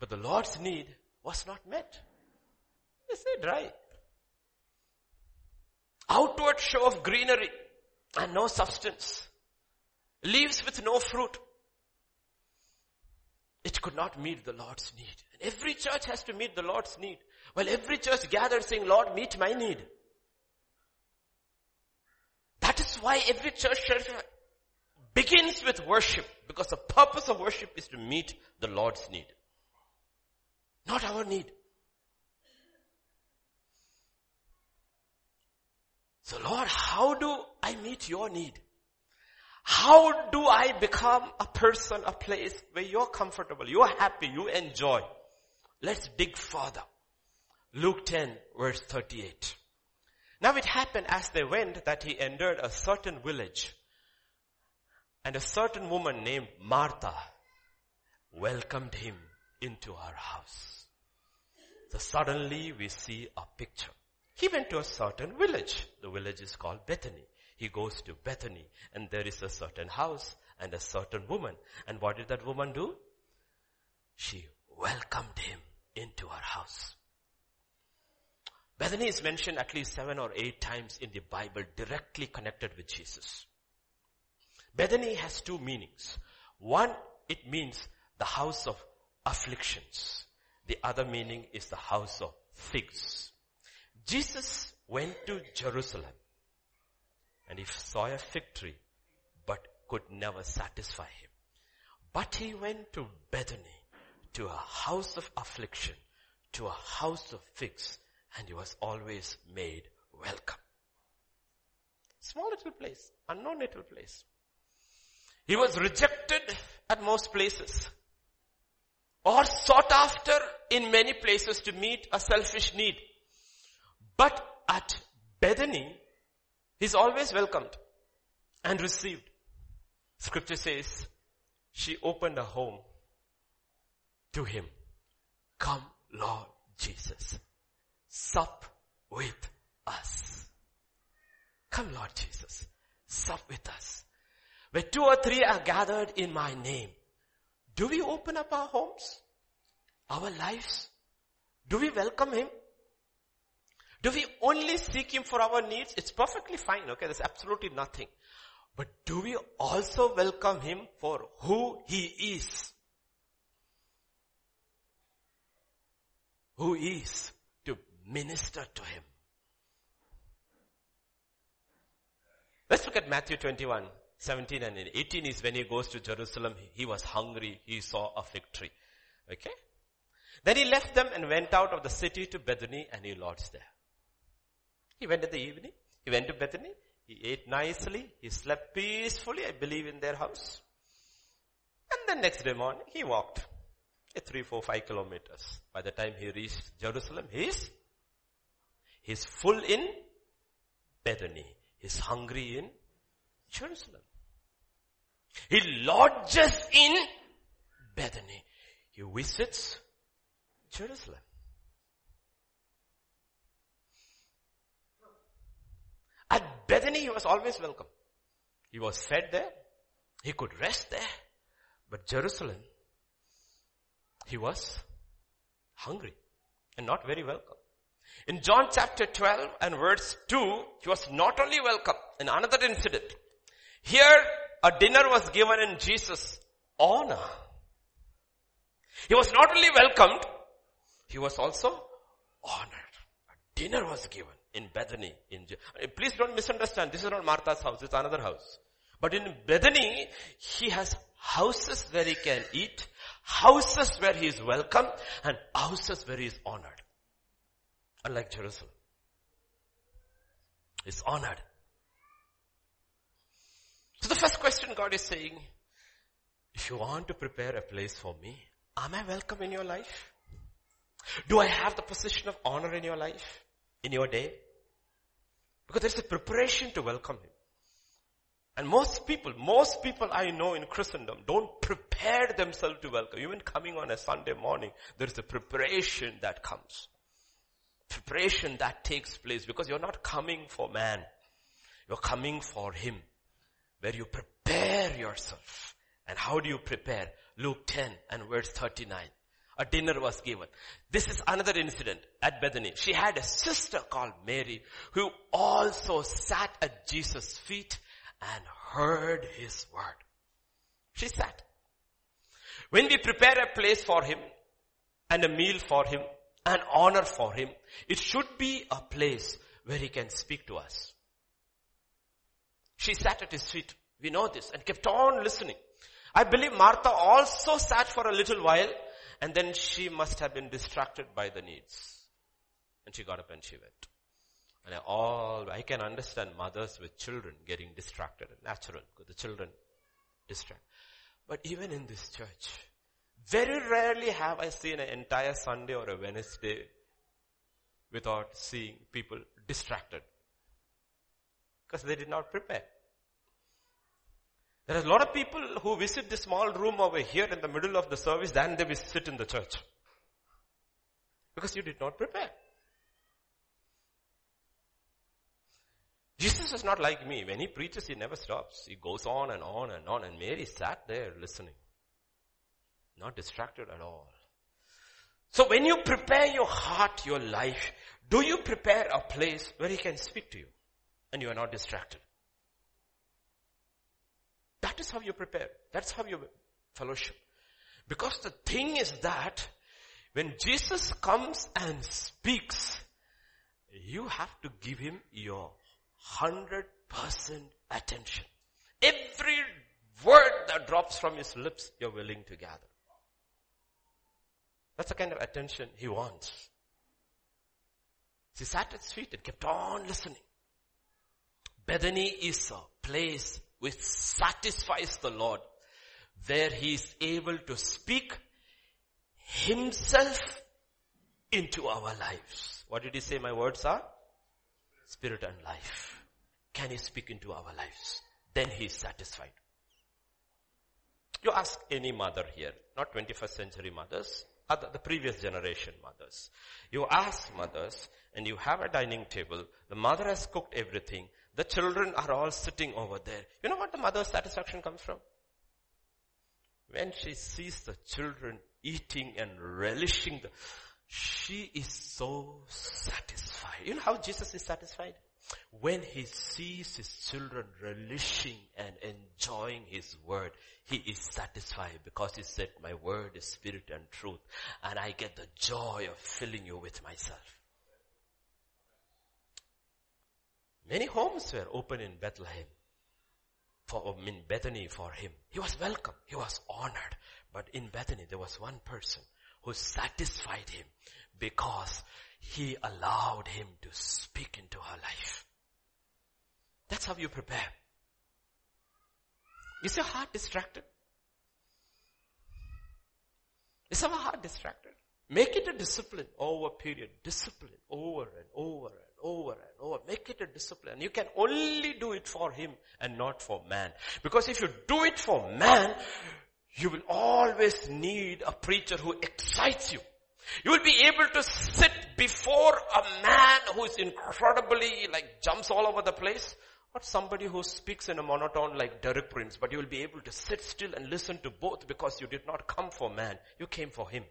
S1: but the Lord's need was not met. They say dry. Outward show of greenery and no substance. Leaves with no fruit. It could not meet the Lord's need. Every church has to meet the Lord's need. Well, every church gathered saying, Lord, meet my need. That is why every church begins with worship because the purpose of worship is to meet the Lord's need. Not our need. So Lord, how do I meet your need? How do I become a person, a place where you're comfortable, you're happy, you enjoy? Let's dig further. Luke 10 verse 38. Now it happened as they went that he entered a certain village and a certain woman named Martha welcomed him into her house. So suddenly we see a picture. He went to a certain village. The village is called Bethany. He goes to Bethany and there is a certain house and a certain woman. And what did that woman do? She welcomed him into her house. Bethany is mentioned at least seven or eight times in the Bible directly connected with Jesus. Bethany has two meanings. One, it means the house of afflictions. The other meaning is the house of figs. Jesus went to Jerusalem and he saw a fig tree but could never satisfy him. But he went to Bethany, to a house of affliction, to a house of figs and he was always made welcome. Small little place, unknown little place. He was rejected at most places. or sought after in many places to meet a selfish need. But at Bethany, he's always welcomed and received. Scripture says, she opened a home to him. Come, Lord Jesus. Sup with us. Come, Lord Jesus. Sup with us. Where two or three are gathered in my name. Do we open up our homes? Our lives? Do we welcome Him? Do we only seek Him for our needs? It's perfectly fine, okay? There's absolutely nothing. But do we also welcome Him for who He is? Who is minister to Him. Let's look at Matthew 21, 17 and 18 is when he goes to Jerusalem. He was hungry. He saw a fig tree. Okay? Then he left them and went out of the city to Bethany and he lodged there. He went in the evening. He went to Bethany. He ate nicely. He slept peacefully, I believe, in their house. And then next day morning, he walked three, four, five kilometers. By the time he reached Jerusalem, he's, he's full in Bethany. He's hungry in Jerusalem. He lodges in Bethany. He visits Jerusalem. At Bethany, he was always welcome. He was fed there. He could rest there. But Jerusalem, he was hungry and not very welcome. In John chapter 12 and verse 2, he was not only welcome in another incident. Here, a dinner was given in Jesus' honor. He was not only welcomed, he was also honored. A dinner was given in Bethany. In, please don't misunderstand. This is not Martha's house. It's another house. But in Bethany, he has houses where he can eat, houses where he is welcome, and houses where he is honored. Unlike Jerusalem. Is honored. So the first question God is saying, if you want to prepare a place for me, am I welcome in your life? Do I have the position of honor in your life? In your day? Because there's a preparation to welcome Him. And most people, most people I know in Christendom don't prepare themselves to welcome. Even coming on a Sunday morning, there's a preparation that comes. Preparation that takes place because you're not coming for man. You're coming for Him. Where you prepare yourself. And how do you prepare? Luke 10 and verse 39 a dinner was given. This is another incident at Bethany. She had a sister called Mary who also sat at Jesus' feet and heard his word. She sat. When we prepare a place for him and a meal for him and honor for him, it should be a place where he can speak to us. She sat at his feet. We know this and kept on listening. I believe Martha also sat for a little while and then she must have been distracted by the needs. And she got up and she went. And I all, I can understand mothers with children getting distracted. Natural, because the children distract. But even in this church, very rarely have I seen an entire Sunday or a Wednesday without seeing people distracted. Because they did not prepare. There are a lot of people who visit the small room over here in the middle of the service than they visit in the church. Because you did not prepare. Jesus is not like me. When he preaches, he never stops. He goes on and on and on. And Mary sat there listening. Not distracted at all. So when you prepare your heart, your life, do you prepare a place where he can speak to you and you are not distracted? That is how you prepare. That's how you fellowship. Because the thing is that when Jesus comes and speaks, you have to give him your hundred percent attention. Every word that drops from his lips, you're willing to gather. That's the kind of attention he wants. She sat at his feet and kept on listening. Bethany is a place which satisfies the Lord, where he is able to speak himself into our lives. What did he say my words are? Spirit and life. Can he speak into our lives? Then he is satisfied. You ask any mother here, not 21st century mothers, other, the previous generation mothers. You ask mothers and you have a dining table. The mother has cooked everything. The children are all sitting over there. You know what the mother's satisfaction comes from? When she sees the children eating and relishing the, she is so satisfied. You know how Jesus is satisfied? When he sees his children relishing and enjoying his word, he is satisfied because he said, my word is spirit and truth and I get the joy of filling you with myself. Many homes were open in Bethlehem for, in Bethany for him. He was welcome. He was honored. But in Bethany there was one person who satisfied him because he allowed him to speak into her life. That's how you prepare. Is your heart distracted? Is our heart distracted? Make it a discipline over period. Discipline over and over and over and over. Make it a discipline. You can only do it for him and not for man. Because if you do it for man, you will always need a preacher who excites you. You will be able to sit before a man who is incredibly like jumps all over the place. Not somebody who speaks in a monotone like Derek Prince, but you will be able to sit still and listen to both because you did not come for man. You came for him.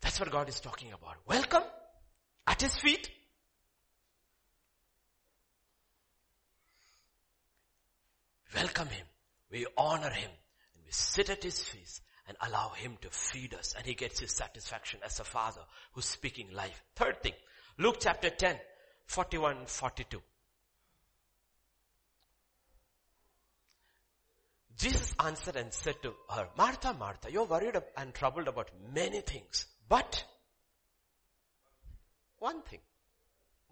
S1: That's what God is talking about. Welcome at his feet. Welcome him. We honor him and we sit at his feet and allow him to feed us and he gets his satisfaction as a father who's speaking life. Third thing, Luke chapter 10, 41, 42. Jesus answered and said to her, Martha, Martha, you're worried and troubled about many things, but one thing,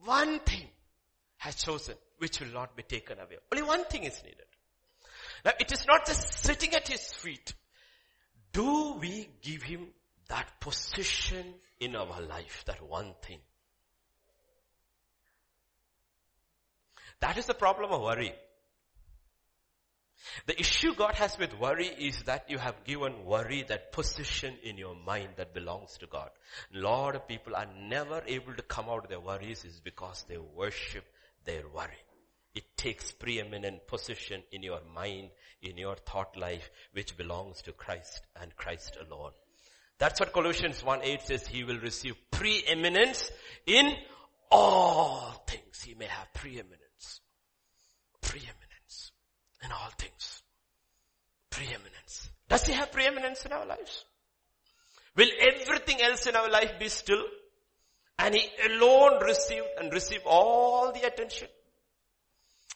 S1: one thing has chosen which will not be taken away. Only one thing is needed. Now it is not just sitting at his feet. Do we give him that position in our life, that one thing? That is the problem of worry. The issue God has with worry is that you have given worry that position in your mind that belongs to God. A lot of people are never able to come out of their worries is because they worship their worry. It takes preeminent position in your mind, in your thought life, which belongs to Christ and Christ alone. That's what Colossians 1.8 says, He will receive preeminence in all things. He may have preeminence. Preeminence in all things. Preeminence. Does He have preeminence in our lives? Will everything else in our life be still? And He alone received and receive all the attention?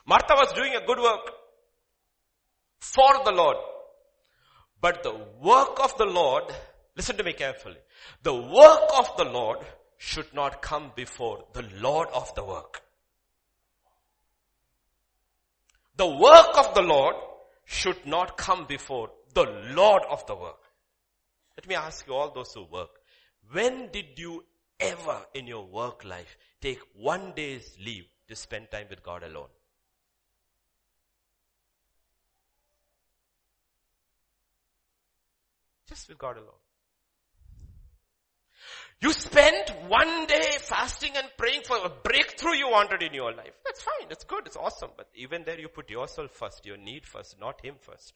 S1: Martha was doing a good work for the Lord. But the work of the Lord, listen to me carefully. The work of the Lord should not come before the Lord of the work. The work of the Lord should not come before the Lord of the work. Let me ask you all those who work. When did you ever in your work life take one day's leave to spend time with God alone? Just with God alone. You spent one day fasting and praying for a breakthrough you wanted in your life. That's fine. That's good. It's awesome. But even there you put yourself first, your need first, not Him first.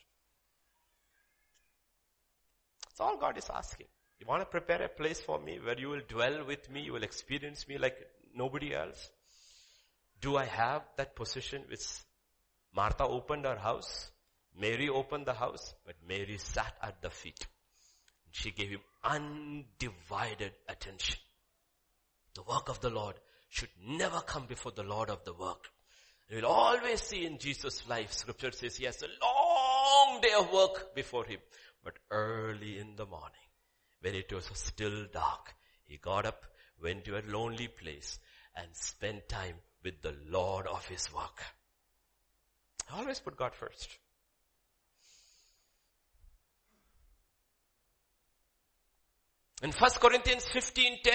S1: That's all God is asking. You want to prepare a place for me where you will dwell with me, you will experience me like nobody else? Do I have that position which Martha opened her house? Mary opened the house, but Mary sat at the feet. She gave him undivided attention. The work of the Lord should never come before the Lord of the work. You will always see in Jesus' life, scripture says he has a long day of work before him. But early in the morning, when it was still dark, he got up, went to a lonely place and spent time with the Lord of his work. Always put God first. In 1 Corinthians 15, 10,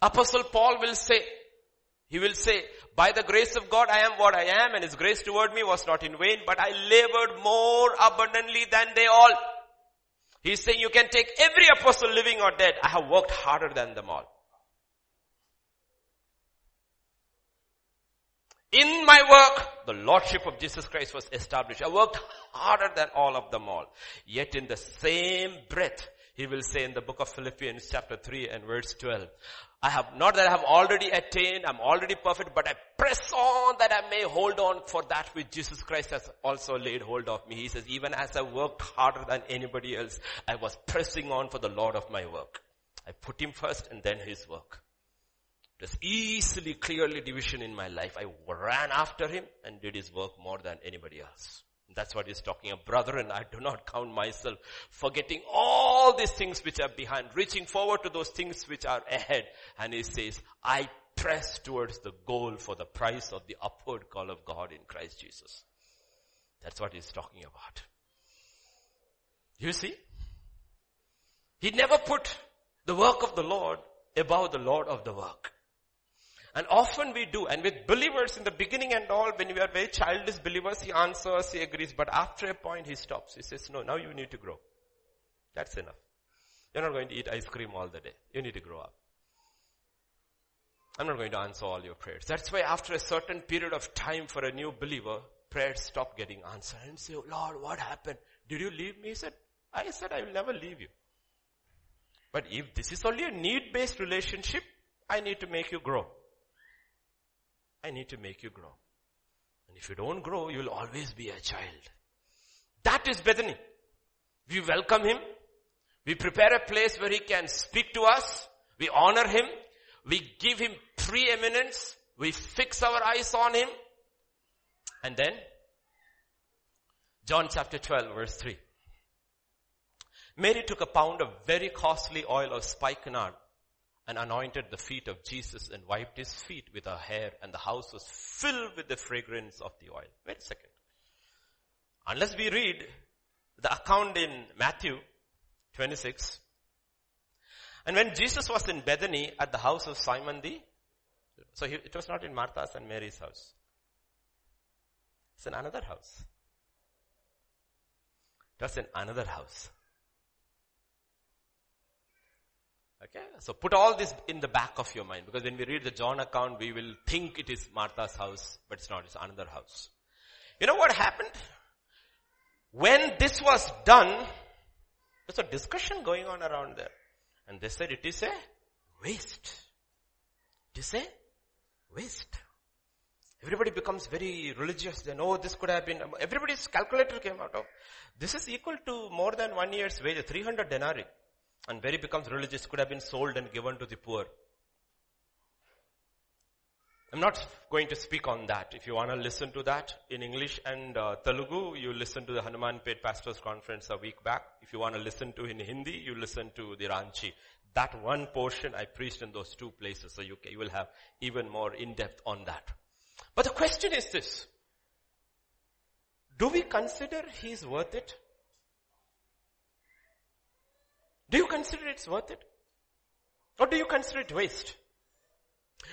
S1: Apostle Paul will say, he will say, by the grace of God I am what I am and his grace toward me was not in vain, but I labored more abundantly than they all. He's saying you can take every apostle living or dead. I have worked harder than them all. In my work, the Lordship of Jesus Christ was established. I worked harder than all of them all. Yet in the same breath, he will say in the book of Philippians chapter 3 and verse 12, I have, not that I have already attained, I'm already perfect, but I press on that I may hold on for that which Jesus Christ has also laid hold of me. He says, even as I worked harder than anybody else, I was pressing on for the Lord of my work. I put him first and then his work. There's easily, clearly division in my life. I ran after him and did his work more than anybody else. That's what he's talking about. Brethren, I do not count myself forgetting all these things which are behind, reaching forward to those things which are ahead. And he says, I press towards the goal for the price of the upward call of God in Christ Jesus. That's what he's talking about. You see? He never put the work of the Lord above the Lord of the work. And often we do, and with believers in the beginning and all, when we are very childish believers, he answers, he agrees, but after a point he stops. He says, no, now you need to grow. That's enough. You're not going to eat ice cream all the day. You need to grow up. I'm not going to answer all your prayers. That's why after a certain period of time for a new believer, prayers stop getting answered and say, Lord, what happened? Did you leave me? He said, I said, I will never leave you. But if this is only a need-based relationship, I need to make you grow. I need to make you grow. And if you don't grow, you will always be a child. That is Bethany. We welcome him. We prepare a place where he can speak to us. We honor him. We give him preeminence. We fix our eyes on him. And then, John chapter 12 verse 3. Mary took a pound of very costly oil of spikenard and anointed the feet of Jesus and wiped his feet with her hair and the house was filled with the fragrance of the oil. Wait a second. Unless we read the account in Matthew 26. And when Jesus was in Bethany at the house of Simon the, so he, it was not in Martha's and Mary's house. It's in another house. It was in another house. Okay, so put all this in the back of your mind because when we read the John account, we will think it is Martha's house, but it's not, it's another house. You know what happened? When this was done, there's a discussion going on around there. And they said it is a waste. It is a waste. Everybody becomes very religious. They know this could have been, everybody's calculator came out of. This is equal to more than one year's wage, 300 denarii and very becomes religious could have been sold and given to the poor. I'm not going to speak on that. If you want to listen to that in English and uh, Telugu, you listen to the Hanuman Pet Pastors Conference a week back. If you want to listen to in Hindi, you listen to the Ranchi. That one portion I preached in those two places, so you, you will have even more in-depth on that. But the question is this. Do we consider he's worth it? Do you consider it's worth it? Or do you consider it waste?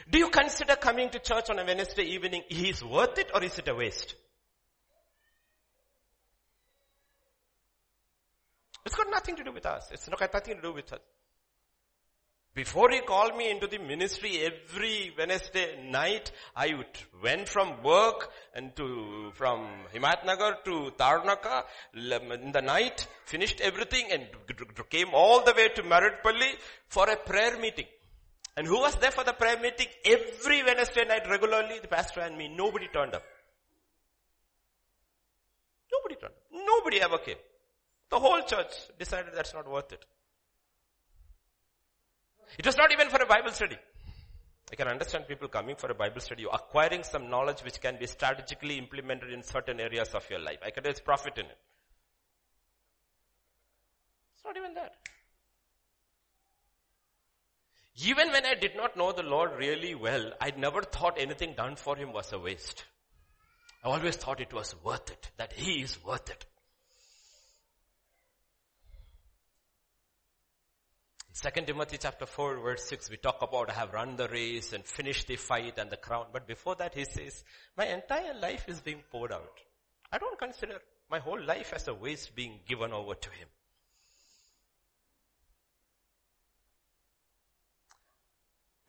S1: Do you consider coming to church on a Wednesday evening is worth it or is it a waste? It's got nothing to do with us. It's got nothing to do with us. Before he called me into the ministry every Wednesday night, I would went from work and to, from Himatnagar to Tarnaka in the night, finished everything and came all the way to Maradpalli for a prayer meeting. And who was there for the prayer meeting? Every Wednesday night regularly, the pastor and me, nobody turned up. Nobody turned up. Nobody ever came. The whole church decided that's not worth it. It was not even for a Bible study. I can understand people coming for a Bible study, acquiring some knowledge which can be strategically implemented in certain areas of your life. I can there's profit in it. It's not even that. Even when I did not know the Lord really well, I never thought anything done for Him was a waste. I always thought it was worth it, that He is worth it. Second Timothy chapter 4 verse 6, we talk about I have run the race and finished the fight and the crown. But before that he says, my entire life is being poured out. I don't consider my whole life as a waste being given over to him.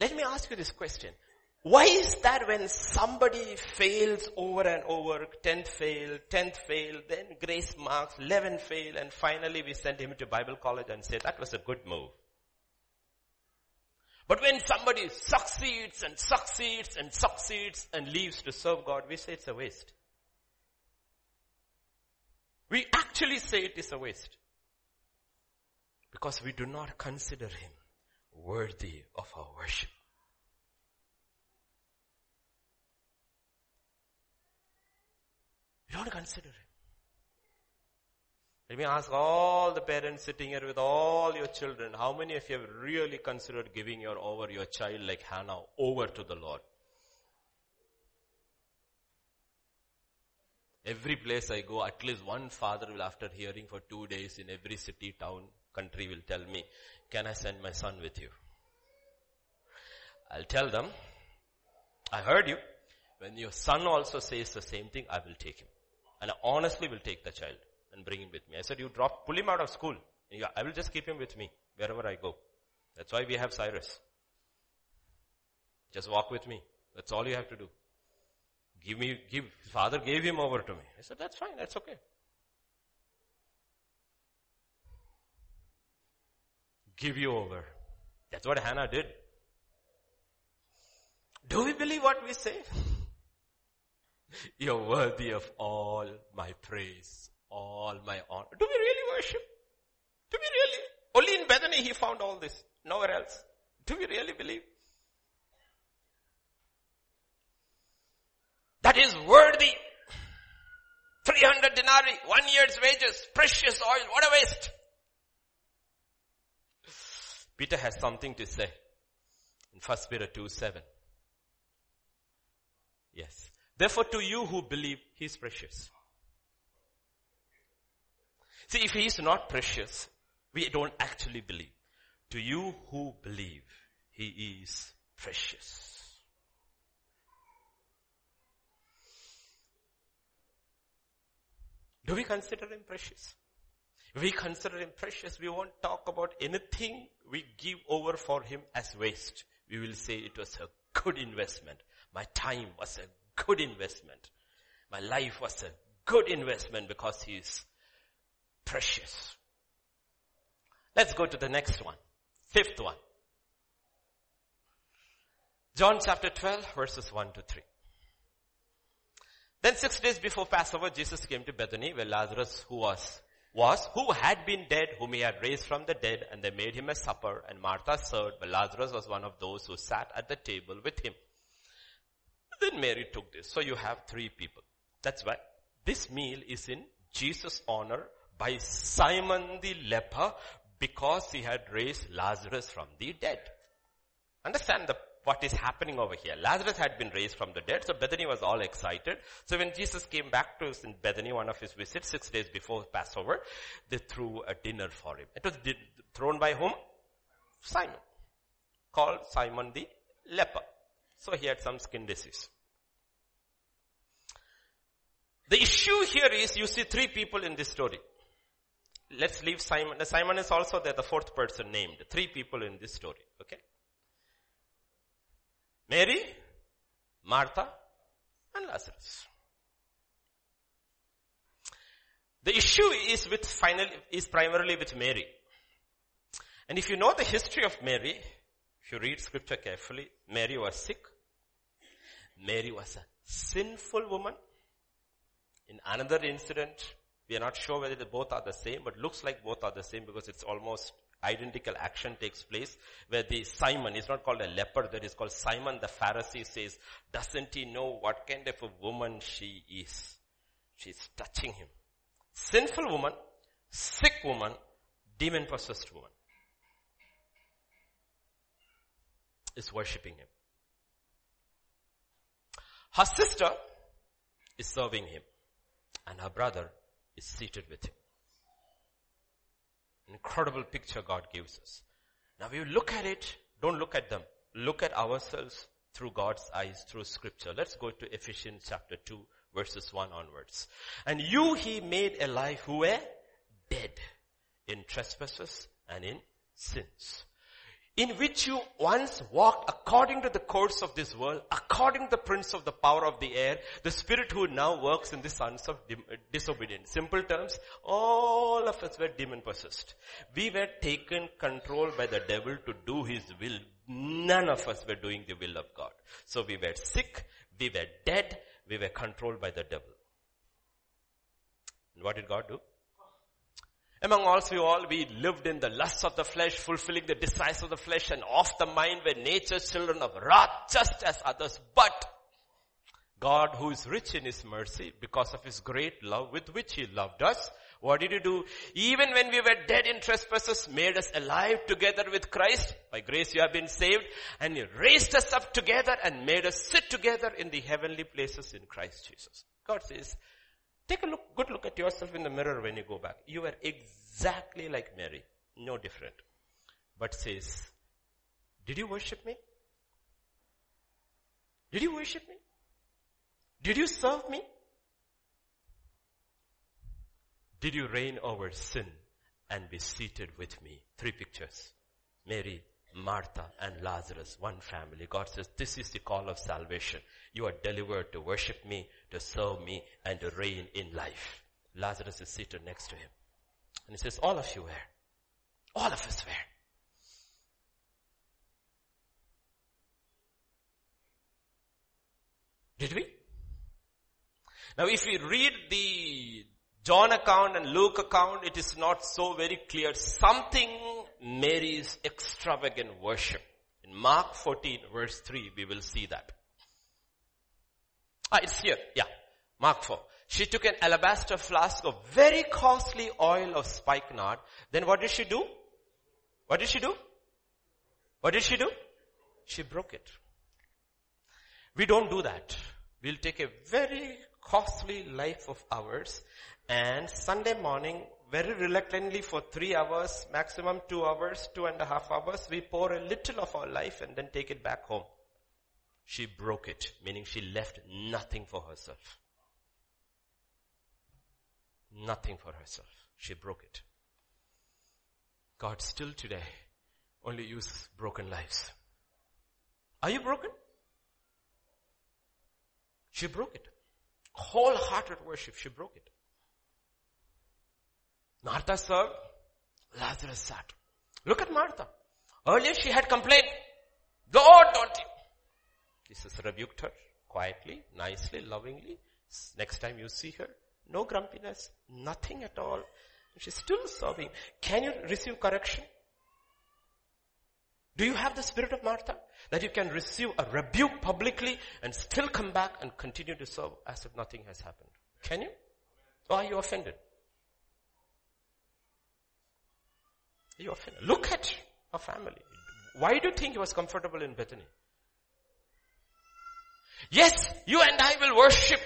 S1: Let me ask you this question. Why is that when somebody fails over and over, 10th fail, 10th fail, then grace marks, 11 fail, and finally we send him to Bible college and say that was a good move. But when somebody succeeds and succeeds and succeeds and leaves to serve God, we say it's a waste. We actually say it is a waste. Because we do not consider him worthy of our worship. We don't consider it. Let me ask all the parents sitting here with all your children, how many of you have really considered giving your over your child like Hannah over to the Lord? Every place I go, at least one father will after hearing for two days in every city, town, country will tell me, can I send my son with you? I'll tell them, I heard you. When your son also says the same thing, I will take him. And I honestly will take the child and bring him with me. I said, you drop, pull him out of school. I will just keep him with me wherever I go. That's why we have Cyrus. Just walk with me. That's all you have to do. Give me, give, father gave him over to me. I said, that's fine, that's okay. Give you over. That's what Hannah did. Do we believe what we say? You're worthy of all my praise all my honor. Do we really worship? Do we really? Only in Bethany he found all this. Nowhere else. Do we really believe? That is worthy. 300 denarii, one year's wages, precious oil, what a waste. Peter has something to say in 1 Peter 2 7. Yes. Therefore to you who believe, he is precious. See, if he is not precious, we don't actually believe. To you who believe, he is precious. Do we consider him precious? We consider him precious, we won't talk about anything we give over for him as waste. We will say it was a good investment. My time was a good investment. My life was a good investment because he is precious. Let's go to the next one. Fifth one. John chapter 12 verses 1 to 3. Then six days before Passover, Jesus came to Bethany where Lazarus who was, was, who had been dead, whom he had raised from the dead, and they made him a supper, and Martha served, but Lazarus was one of those who sat at the table with him. Then Mary took this. So you have three people. That's why this meal is in Jesus' honor by Simon the leper because he had raised Lazarus from the dead. Understand the, what is happening over here. Lazarus had been raised from the dead, so Bethany was all excited. So when Jesus came back to Bethany, one of his visits, six days before Passover, they threw a dinner for him. It was thrown by whom? Simon. Called Simon the leper. So he had some skin disease. The issue here is you see three people in this story. Let's leave Simon. Simon is also there, the fourth person named. Three people in this story. Okay. Mary, Martha, and Lazarus. The issue is with finally, is primarily with Mary. And if you know the history of Mary, if you read scripture carefully, Mary was sick. Mary was a sinful woman. In another incident, we are not sure whether they both are the same, but looks like both are the same because it's almost identical action takes place where the Simon is not called a leper, that is called Simon the Pharisee says, doesn't he know what kind of a woman she is? She's touching him. Sinful woman, sick woman, demon possessed woman is worshipping him. Her sister is serving him and her brother is seated with him. Incredible picture God gives us. Now we look at it, don't look at them. Look at ourselves through God's eyes, through scripture. Let's go to Ephesians chapter 2 verses 1 onwards. And you he made alive who were dead in trespasses and in sins in which you once walked according to the course of this world, according to the prince of the power of the air, the spirit who now works in the sons of uh, disobedience. Simple terms, all of us were demon possessed. We were taken control by the devil to do his will. None of us were doing the will of God. So we were sick, we were dead, we were controlled by the devil. And what did God do? Among also all, we lived in the lusts of the flesh, fulfilling the desires of the flesh and of the mind were nature's children of wrath, just as others. But God who is rich in his mercy, because of his great love with which he loved us, what did he do? Even when we were dead in trespasses, made us alive together with Christ. By grace you have been saved. And he raised us up together and made us sit together in the heavenly places in Christ Jesus. God says, Take a look, good look at yourself in the mirror when you go back. You are exactly like Mary. No different. But says, did you worship me? Did you worship me? Did you serve me? Did you reign over sin and be seated with me? Three pictures. Mary, Martha and Lazarus, one family. God says, this is the call of salvation. You are delivered to worship me, to serve me, and to reign in life. Lazarus is seated next to him. And he says, all of you were. All of us were. Did we? Now if we read the John account and Luke account, it is not so very clear. Something Mary's extravagant worship. In Mark 14 verse 3, we will see that. Ah, it's here. Yeah. Mark 4. She took an alabaster flask of very costly oil of spikenard. Then what did she do? What did she do? What did she do? She broke it. We don't do that. We'll take a very costly life of ours and Sunday morning, very reluctantly for three hours, maximum two hours, two and a half hours, we pour a little of our life and then take it back home. She broke it, meaning she left nothing for herself. Nothing for herself. She broke it. God still today only use broken lives. Are you broken? She broke it. Wholehearted worship, she broke it. Martha served, Lazarus sat. Look at Martha. Earlier she had complained, Lord, don't you? Jesus rebuked her quietly, nicely, lovingly. Next time you see her, no grumpiness, nothing at all. She's still serving. Can you receive correction? Do you have the spirit of Martha? That you can receive a rebuke publicly and still come back and continue to serve as if nothing has happened. Can you? Or are you offended? You offended. Look at a family. Why do you think he was comfortable in Bethany? Yes, you and I will worship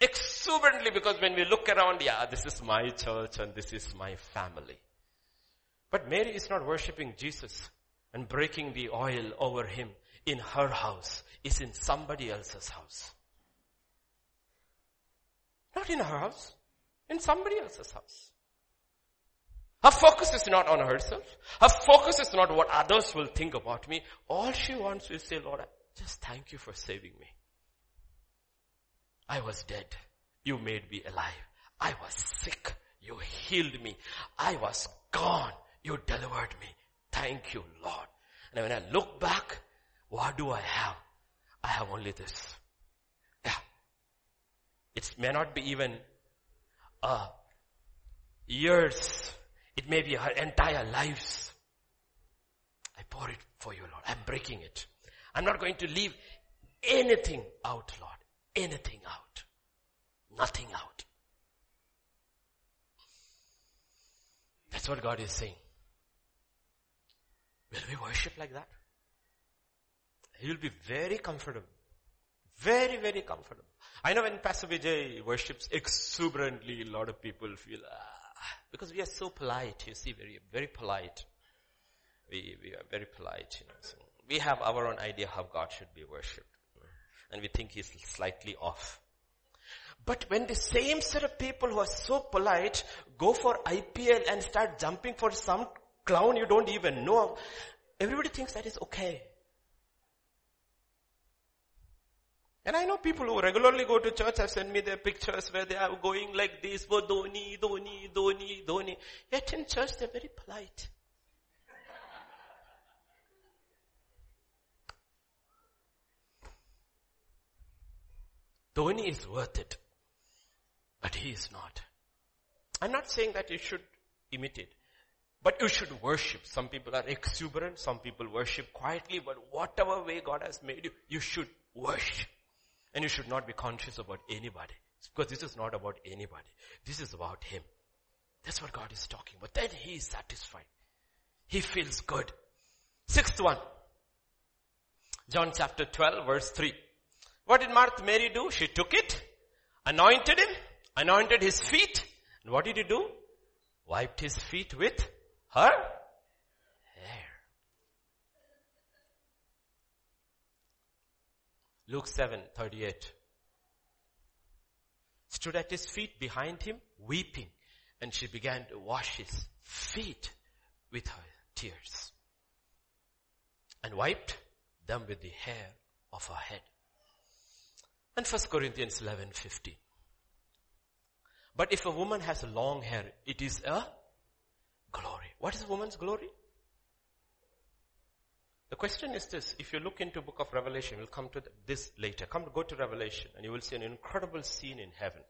S1: exuberantly because when we look around, yeah, this is my church and this is my family. But Mary is not worshiping Jesus and breaking the oil over him in her house. Is in somebody else's house. Not in her house. In somebody else's house. Her focus is not on herself. Her focus is not what others will think about me. All she wants is say, Lord, just thank you for saving me. I was dead. You made me alive. I was sick. You healed me. I was gone. You delivered me. Thank you, Lord. And when I look back, what do I have? I have only this. Yeah. It may not be even uh, years it may be her entire lives. I pour it for you, Lord. I'm breaking it. I'm not going to leave anything out, Lord. Anything out. Nothing out. That's what God is saying. Will we worship like that? You'll be very comfortable. Very, very comfortable. I know when Pastor Vijay worships exuberantly, a lot of people feel, ah, because we are so polite, you see, very, very polite. We, we are very polite, you know. So we have our own idea how God should be worshipped. And we think he's slightly off. But when the same set of people who are so polite go for IPL and start jumping for some clown you don't even know, of, everybody thinks that is okay. And I know people who regularly go to church have sent me their pictures where they are going like this, oh Dhoni, Dhoni, Dhoni, Dhoni. Yet in church they're very polite. Dhoni is worth it. But he is not. I'm not saying that you should imitate. But you should worship. Some people are exuberant, some people worship quietly, but whatever way God has made you, you should worship. And you should not be conscious about anybody. Because this is not about anybody. This is about Him. That's what God is talking about. Then He is satisfied. He feels good. Sixth one. John chapter 12 verse 3. What did Martha Mary do? She took it, anointed him, anointed his feet, and what did he do? Wiped his feet with her hair. Luke 7, 38. Stood at his feet behind him, weeping, and she began to wash his feet with her tears and wiped them with the hair of her head. And 1 Corinthians 11, 15. But if a woman has long hair, it is a glory. What is a woman's glory? The question is this, if you look into book of Revelation, we'll come to this later. Come go to Revelation and you will see an incredible scene in heaven.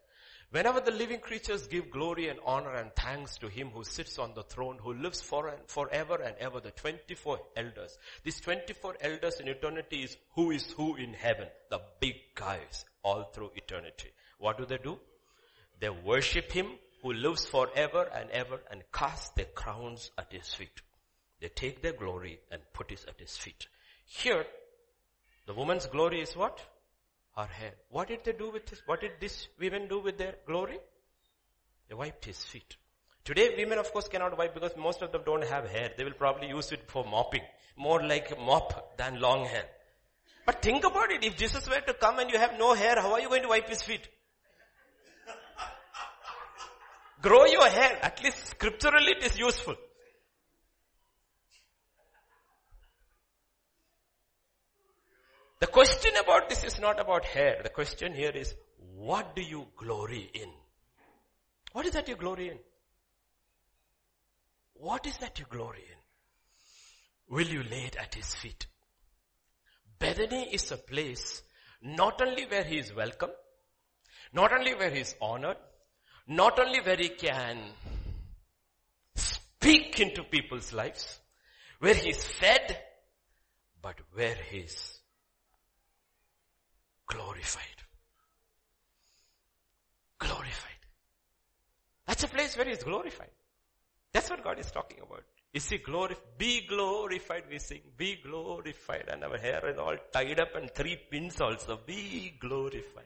S1: Whenever the living creatures give glory and honor and thanks to him who sits on the throne, who lives for and forever and ever, the 24 elders. These 24 elders in eternity is who is who in heaven. The big guys all through eternity. What do they do? They worship him who lives forever and ever and cast their crowns at his feet. They take their glory and put it at his feet. Here, the woman's glory is what? Her hair. What did they do with this? What did these women do with their glory? They wiped his feet. Today women of course cannot wipe because most of them don't have hair. They will probably use it for mopping. More like mop than long hair. But think about it. If Jesus were to come and you have no hair, how are you going to wipe his feet? Grow your hair. At least scripturally it is useful. The question about this is not about hair. The question here is, what do you glory in? What is that you glory in? What is that you glory in? Will you lay it at his feet? Bethany is a place not only where he is welcome, not only where he is honored, not only where he can speak into people's lives, where he is fed, but where he is glorified. Glorified. That's a place where he's glorified. That's what God is talking about. Is he glorified? Be glorified, we sing. Be glorified. And our hair is all tied up and three pins also. Be glorified.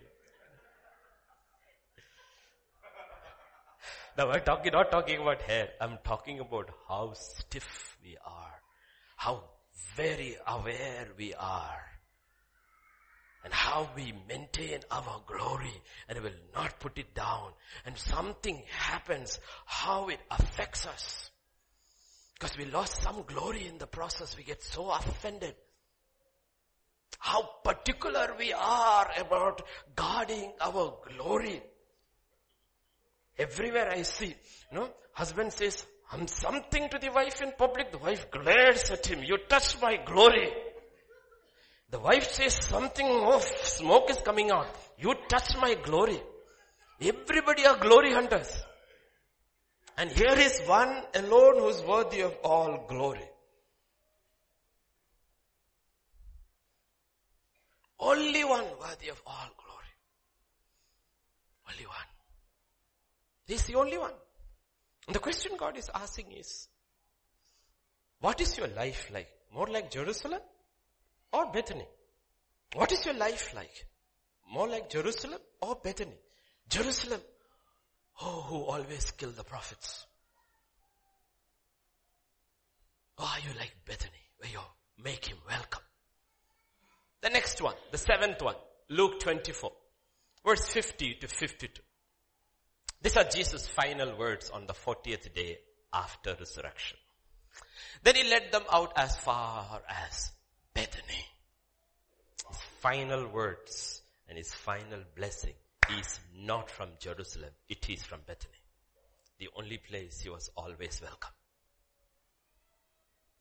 S1: Now I'm talking, not talking about hair. I'm talking about how stiff we are. How very aware we are. And how we maintain our glory and we will not put it down. And something happens, how it affects us. Because we lost some glory in the process. We get so offended. How particular we are about guarding our glory. Everywhere I see, you know, husband says, I'm something to the wife in public. The wife glares at him. You touch my glory. The wife says something, oh, smoke is coming out. You touch my glory. Everybody are glory hunters. And here is one alone who is worthy of all glory. Only one worthy of all glory. Only one. Is the only one. And the question God is asking is, what is your life like? More like Jerusalem or Bethany? What is your life like? More like Jerusalem or Bethany? Jerusalem, oh, who always kill the prophets. Or are you like Bethany, where you make him welcome? The next one, the seventh one, Luke 24, verse 50 to 52. These are Jesus' final words on the 40th day after resurrection. Then he led them out as far as Bethany. His final words and his final blessing is not from Jerusalem. It is from Bethany. The only place he was always welcome.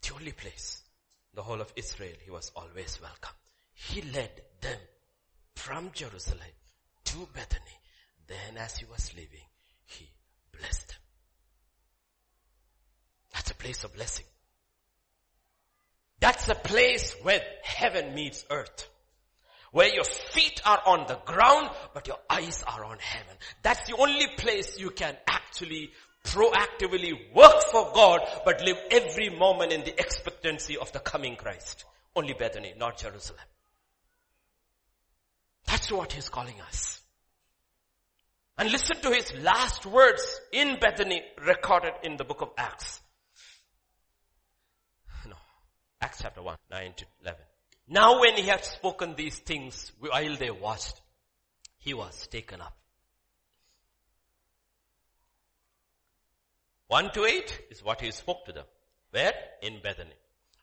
S1: The only place. The whole of Israel, he was always welcome. He led them from Jerusalem to Bethany. Then as he was leaving, he blessed them. That's a place of blessing. That's a place where heaven meets earth. Where your feet are on the ground, but your eyes are on heaven. That's the only place you can actually proactively work for God, but live every moment in the expectancy of the coming Christ. Only Bethany, not Jerusalem. That's what he's calling us. And listen to his last words in Bethany recorded in the book of Acts. No. Acts chapter 1, 9 to 11. Now when he had spoken these things while they watched, he was taken up. 1 to 8 is what he spoke to them. Where? In Bethany.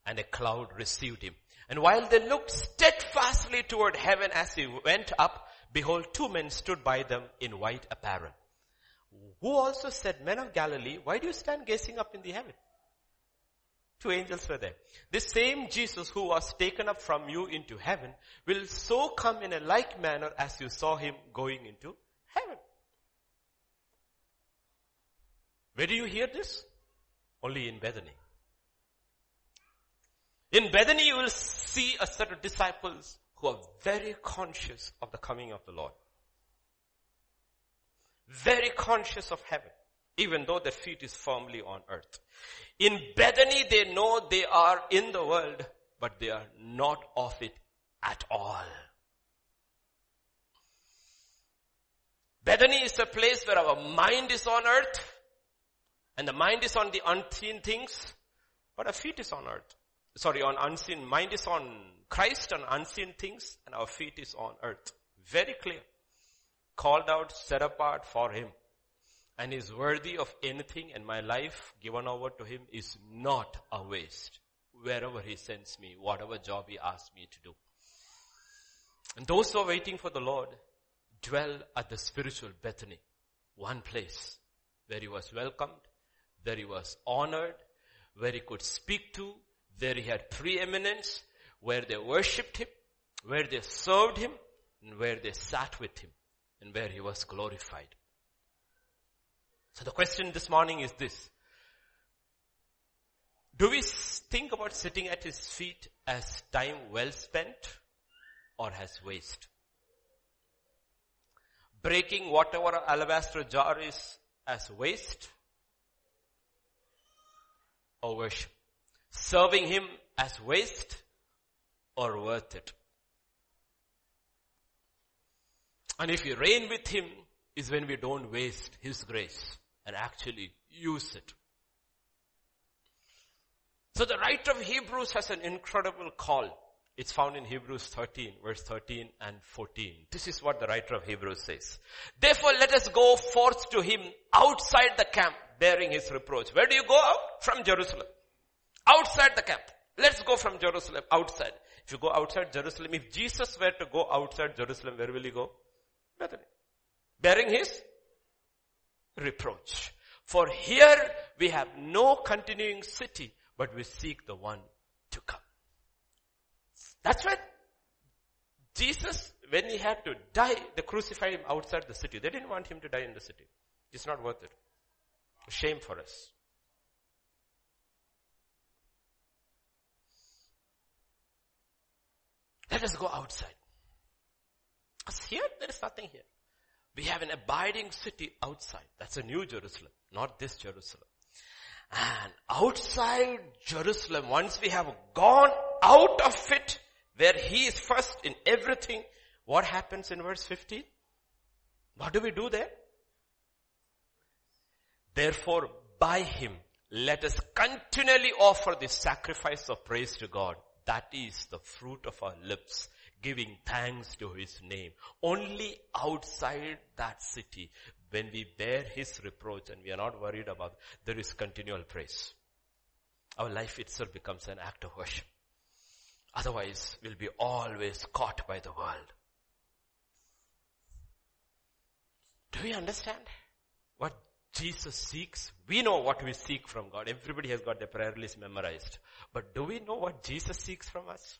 S1: And a cloud received him. And while they looked steadfastly toward heaven as he went up, behold, two men stood by them in white apparel. Who also said, men of Galilee, why do you stand gazing up in the heaven? Two angels were there. This same Jesus who was taken up from you into heaven will so come in a like manner as you saw him going into heaven. Where do you hear this? Only in Bethany. In Bethany you will see a set of disciples who are very conscious of the coming of the Lord. Very conscious of heaven, even though their feet is firmly on earth. In Bethany they know they are in the world, but they are not of it at all. Bethany is a place where our mind is on earth, and the mind is on the unseen things, but our feet is on earth. Sorry, on unseen. Mind is on Christ and unseen things, and our feet is on earth. Very clear. Called out, set apart for Him. And is worthy of anything, and my life given over to Him is not a waste. Wherever He sends me, whatever job He asks me to do. And those who are waiting for the Lord dwell at the spiritual Bethany. One place where He was welcomed, where he was honored, where he could speak to, where he had preeminence, where they worshipped him, where they served him, and where they sat with him, and where he was glorified. So the question this morning is this. Do we think about sitting at his feet as time well spent or as waste? Breaking whatever alabaster jar is as waste or worship? Serving Him as waste or worth it? And if we reign with Him is when we don't waste His grace and actually use it. So the writer of Hebrews has an incredible call. It's found in Hebrews 13, verse 13 and 14. This is what the writer of Hebrews says. Therefore let us go forth to him outside the camp bearing his reproach. Where do you go out? From Jerusalem. Outside the camp. Let's go from Jerusalem outside. If you go outside Jerusalem, if Jesus were to go outside Jerusalem, where will he go? Bethany. Bearing his reproach. For here we have no continuing city, but we seek the one to come. That's why Jesus, when he had to die, they crucified him outside the city. They didn't want him to die in the city. It's not worth it. Shame for us. Let us go outside. Because here, there is nothing here. We have an abiding city outside. That's a new Jerusalem, not this Jerusalem. And outside Jerusalem, once we have gone out of it, where He is first in everything, what happens in verse 15? What do we do there? Therefore, by him, let us continually offer the sacrifice of praise to God. That is the fruit of our lips, giving thanks to His name. Only outside that city, when we bear His reproach and we are not worried about, there is continual praise. Our life itself becomes an act of worship. Otherwise, we'll be always caught by the world. Do we understand what Jesus seeks? We know what we seek from God. Everybody has got their prayer list memorized. But do we know what Jesus seeks from us?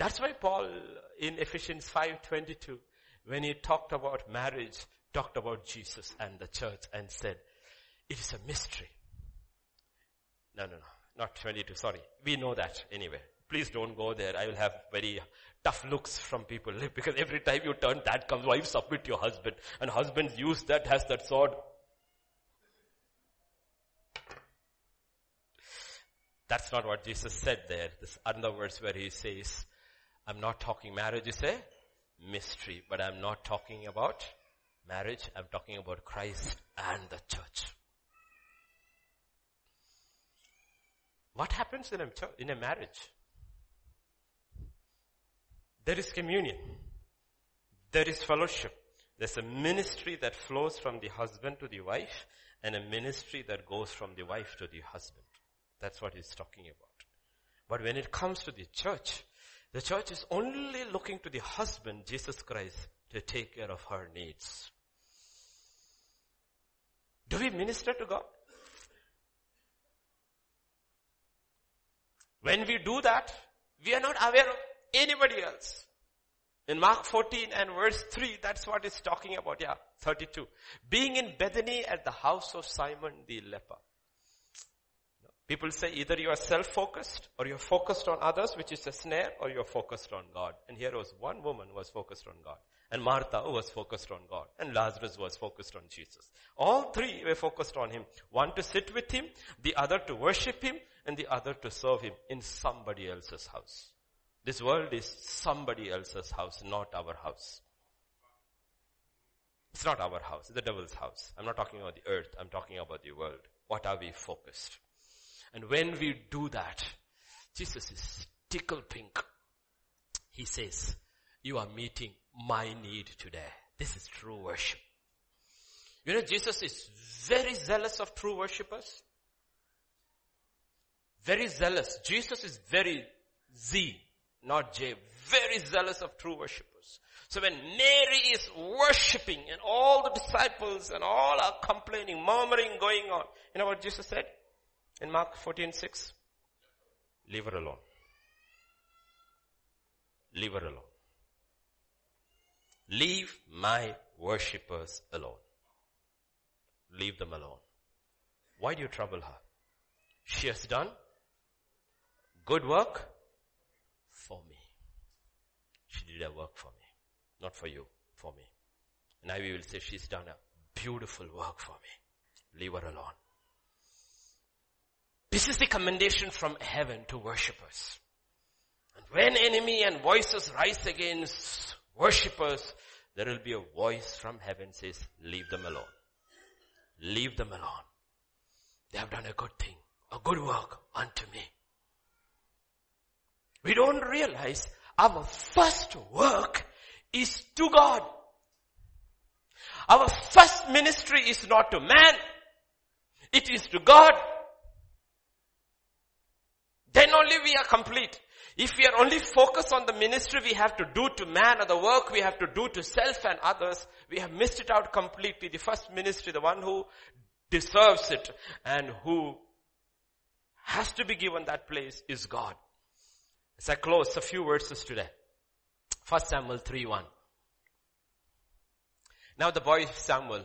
S1: That's why Paul in Ephesians 5:22 when he talked about marriage talked about Jesus and the church and said it is a mystery. No no no not 22 sorry. We know that anyway. Please don't go there. I will have very tough looks from people because every time you turn that comes wife submit to your husband and husbands use that has that sword That's not what Jesus said there. This other verse where he says, I'm not talking marriage is a mystery, but I'm not talking about marriage. I'm talking about Christ and the church. What happens in a, in a marriage? There is communion. There is fellowship. There's a ministry that flows from the husband to the wife and a ministry that goes from the wife to the husband. That's what he's talking about. But when it comes to the church, the church is only looking to the husband, Jesus Christ, to take care of her needs. Do we minister to God? When we do that, we are not aware of anybody else. In Mark 14 and verse 3, that's what it's talking about. Yeah, 32. Being in Bethany at the house of Simon the leper. People say either you are self-focused or you're focused on others, which is a snare, or you're focused on God. And here was one woman who was focused on God. And Martha was focused on God. And Lazarus was focused on Jesus. All three were focused on Him. One to sit with Him, the other to worship Him, and the other to serve Him in somebody else's house. This world is somebody else's house, not our house. It's not our house, it's the devil's house. I'm not talking about the earth, I'm talking about the world. What are we focused? And when we do that, Jesus is tickle pink. He says, you are meeting my need today. This is true worship. You know, Jesus is very zealous of true worshippers. Very zealous. Jesus is very Z, not J. Very zealous of true worshippers. So when Mary is worshipping and all the disciples and all are complaining, murmuring going on, you know what Jesus said? In Mark 14, 6? Leave her alone. Leave her alone. Leave my worshippers alone. Leave them alone. Why do you trouble her? She has done good work for me. She did a work for me. Not for you, for me. Now we will say she's done a beautiful work for me. Leave her alone. This is the commendation from heaven to worshippers. And when enemy and voices rise against worshippers, there will be a voice from heaven says, leave them alone. Leave them alone. They have done a good thing, a good work unto me. We don't realize our first work is to God. Our first ministry is not to man. It is to God. Then only we are complete. If we are only focused on the ministry we have to do to man or the work we have to do to self and others, we have missed it out completely. The first ministry, the one who deserves it and who has to be given that place is God. As I close, a few verses today. First Samuel 3 1. Now the boy Samuel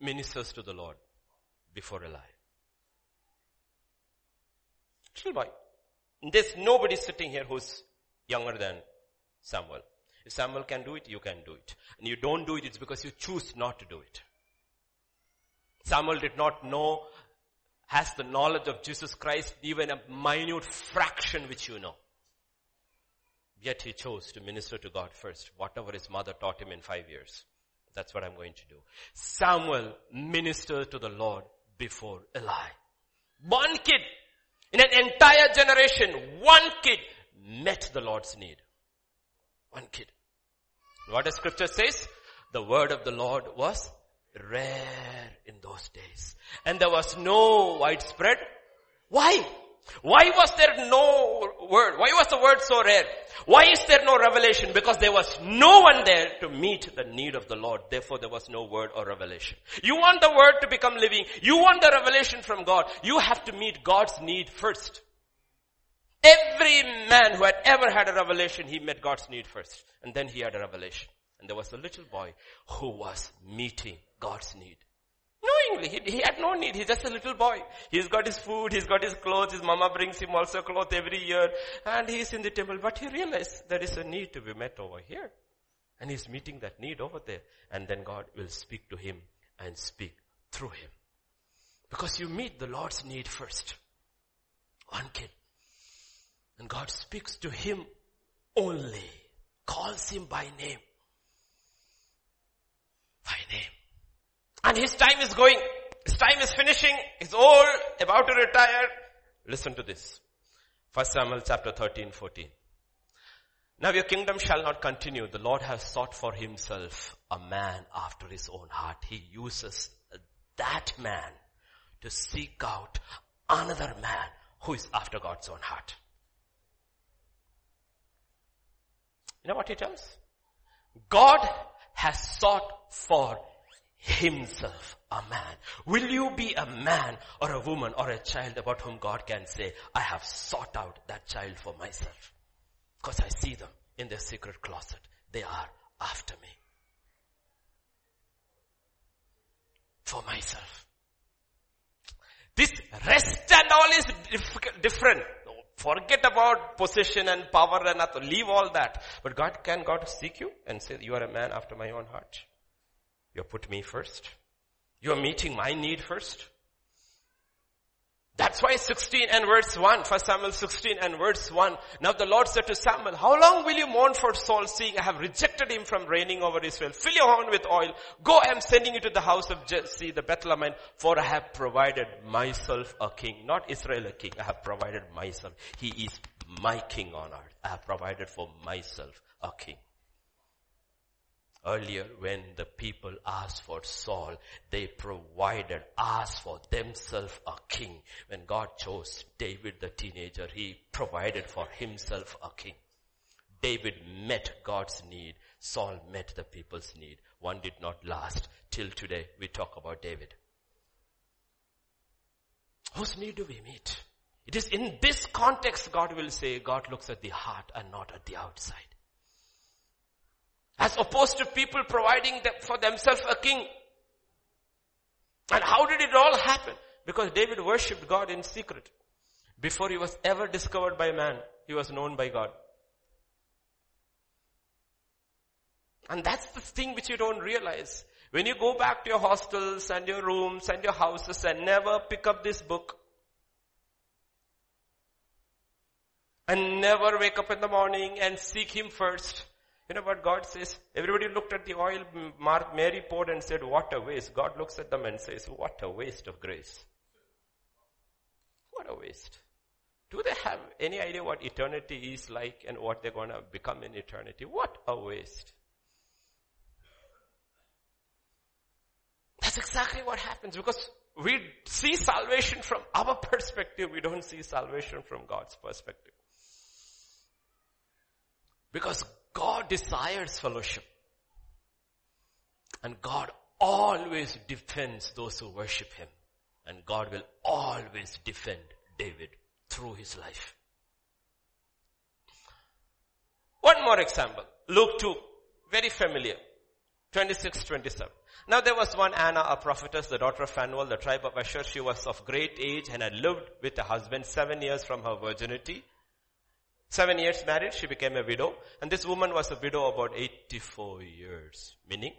S1: ministers to the Lord before Eli. Little boy. There's nobody sitting here who's younger than Samuel. If Samuel can do it, you can do it. And you don't do it, it's because you choose not to do it. Samuel did not know, has the knowledge of Jesus Christ, even a minute fraction which you know. Yet he chose to minister to God first, whatever his mother taught him in five years. That's what I'm going to do. Samuel ministered to the Lord before Eli. One kid in an entire generation, one kid met the Lord's need. One kid. What the scripture says? The word of the Lord was rare in those days. And there was no widespread. Why? Why was there no word? Why was the word so rare? Why is there no revelation? Because there was no one there to meet the need of the Lord. Therefore there was no word or revelation. You want the word to become living. You want the revelation from God. You have to meet God's need first. Every man who had ever had a revelation, he met God's need first. And then he had a revelation. And there was a little boy who was meeting God's need. Knowingly, he, he, had no need. He's just a little boy. He's got his food, he's got his clothes, his mama brings him also clothes every year, and he's in the temple. But he realized there is a need to be met over here. And he's meeting that need over there. And then God will speak to him and speak through him. Because you meet the Lord's need first. One kid. And God speaks to him only. Calls him by name. By name. And his time is going. His time is finishing. He's old, about to retire. Listen to this. First Samuel chapter 13, 14. Now your kingdom shall not continue. The Lord has sought for himself a man after his own heart. He uses that man to seek out another man who is after God's own heart. You know what he tells? God has sought for himself a man. Will you be a man or a woman or a child about whom God can say, I have sought out that child for myself? Because I see them in their secret closet. They are after me. For myself. This rest and all is different. Forget about position and power and nothing. Leave all that. But God, can God seek you and say, you are a man after my own heart? You put me first. You are meeting my need first. That's why 16 and verse 1, 1 Samuel 16 and verse 1. Now the Lord said to Samuel, how long will you mourn for Saul seeing I have rejected him from reigning over Israel? Fill your horn with oil. Go, I am sending you to the house of Jesse the Bethlehemite, for I have provided myself a king. Not Israel a king. I have provided myself. He is my king on earth. I have provided for myself a king. Earlier when the people asked for Saul, they provided, asked for themselves a king. When God chose David the teenager, he provided for himself a king. David met God's need. Saul met the people's need. One did not last. Till today we talk about David. Whose need do we meet? It is in this context God will say God looks at the heart and not at the outside. As opposed to people providing for themselves a king. And how did it all happen? Because David worshipped God in secret. Before he was ever discovered by man, he was known by God. And that's the thing which you don't realize. When you go back to your hostels and your rooms and your houses and never pick up this book, and never wake up in the morning and seek Him first, you know what God says? Everybody looked at the oil Mary poured and said, what a waste. God looks at them and says, what a waste of grace. What a waste. Do they have any idea what eternity is like and what they're going to become in eternity? What a waste. That's exactly what happens because we see salvation from our perspective. We don't see salvation from God's perspective. Because God desires fellowship. And God always defends those who worship Him. And God will always defend David through his life. One more example. Luke 2. Very familiar. 26, 27. Now there was one Anna, a prophetess, the daughter of Phanuel, the tribe of Asher. She was of great age and had lived with a husband seven years from her virginity. Seven years married, she became a widow. And this woman was a widow about 84 years. Meaning,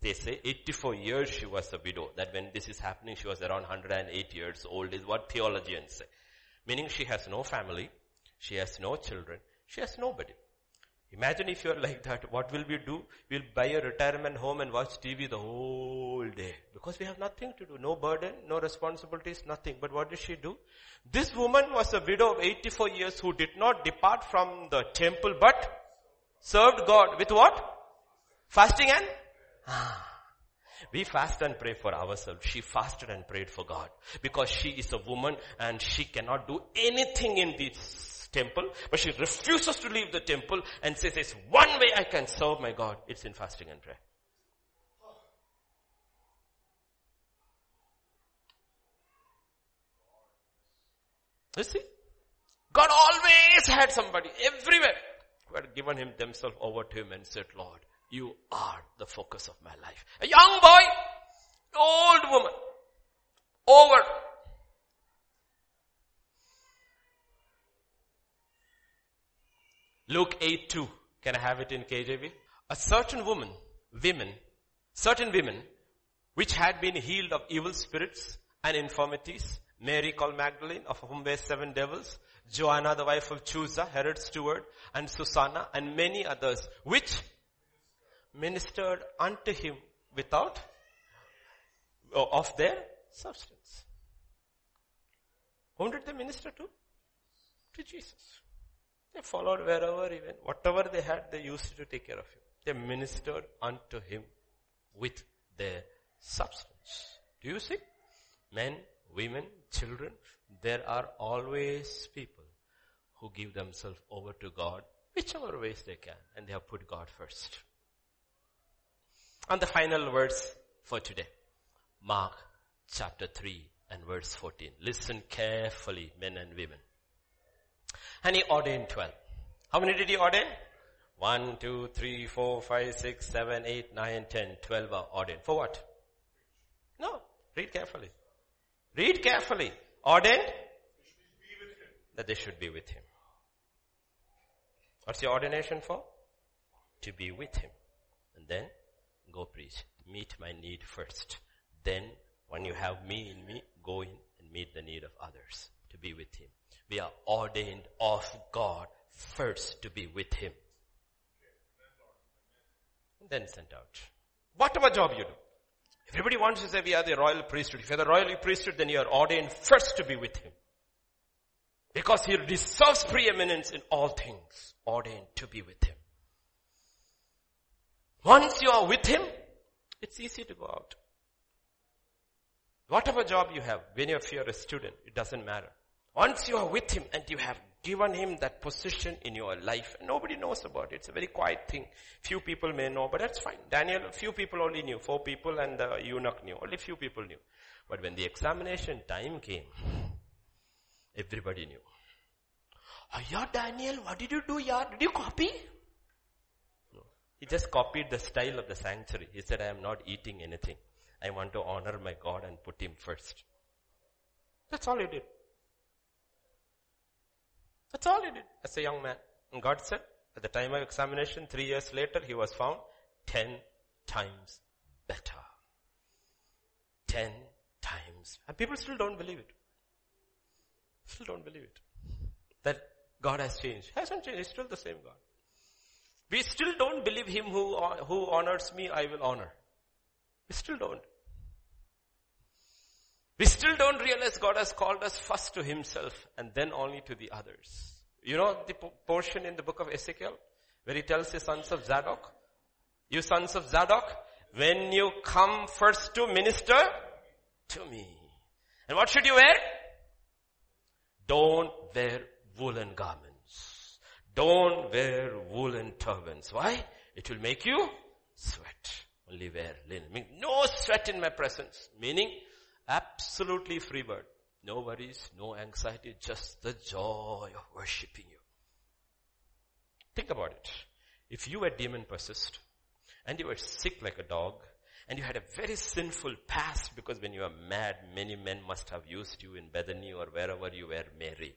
S1: they say 84 years she was a widow. That when this is happening, she was around 108 years old is what theologians say. Meaning she has no family, she has no children, she has nobody. Imagine if you're like that, what will we do? We'll buy a retirement home and watch TV the whole day. Because we have nothing to do. No burden, no responsibilities, nothing. But what did she do? This woman was a widow of 84 years who did not depart from the temple but served God with what? Fasting and? Ah. We fast and pray for ourselves. She fasted and prayed for God. Because she is a woman and she cannot do anything in this temple, but she refuses to leave the temple and says, it's one way I can serve my God. It's in fasting and prayer. You see? God always had somebody everywhere who had given him themselves over to him and said, Lord, you are the focus of my life. A young boy, old woman, over. Luke 8 2. Can I have it in KJV? A certain woman, women, certain women, which had been healed of evil spirits and infirmities, Mary called Magdalene, of whom were seven devils, Joanna, the wife of Chuza, Herod's steward, and Susanna, and many others, which ministered unto him without uh, of their substance. Whom did they minister to? To Jesus. They followed wherever he went. Whatever they had, they used to take care of him. They ministered unto him with their substance. Do you see? Men, women, children, there are always people who give themselves over to God, whichever ways they can, and they have put God first. And the final words for today. Mark chapter 3 and verse 14. Listen carefully, men and women. And he ordained 12. How many did he ordain? 1, 2, 3, 4, 5, 6, 7, 8, 9, 10, 12 are ordained. For what? No. Read carefully. Read carefully. Ordained? That they should be with him. What's the ordination for? To be with him. And then Go preach. Meet my need first. Then when you have me in me, go in and meet the need of others to be with him. We are ordained of God first to be with him. And then sent out. Whatever job you do. Everybody wants to say we are the royal priesthood. If you're the royal priesthood, then you are ordained first to be with him. Because he deserves preeminence in all things. Ordained to be with him. Once you are with Him, it's easy to go out. Whatever job you have, when you're a student, it doesn't matter. Once you are with Him and you have given Him that position in your life, nobody knows about it. It's a very quiet thing. Few people may know, but that's fine. Daniel, few people only knew. Four people and the eunuch knew. Only few people knew. But when the examination time came, everybody knew. Oh, yeah, Daniel, what did you do, yeah? Did you copy? No. He just copied the style of the sanctuary. He said, I am not eating anything. I want to honor my God and put him first. That's all he did. That's all he did as a young man. And God said, at the time of examination, three years later, he was found ten times better. Ten times. And people still don't believe it. Still don't believe it. That God has changed. Hasn't changed. He's still the same God. We still don't believe him who, who honors me, I will honor. We still don't. We still don't realize God has called us first to himself and then only to the others. You know the portion in the book of Ezekiel where he tells the sons of Zadok, you sons of Zadok, when you come first to minister to me. And what should you wear? Don't wear woolen garments. Don't wear woolen turbans. Why? It will make you sweat. Only wear linen. No sweat in my presence. Meaning, absolutely free bird. No worries, no anxiety, just the joy of worshipping you. Think about it. If you were demon possessed, and you were sick like a dog, and you had a very sinful past because when you were mad, many men must have used you in Bethany or wherever you were Mary.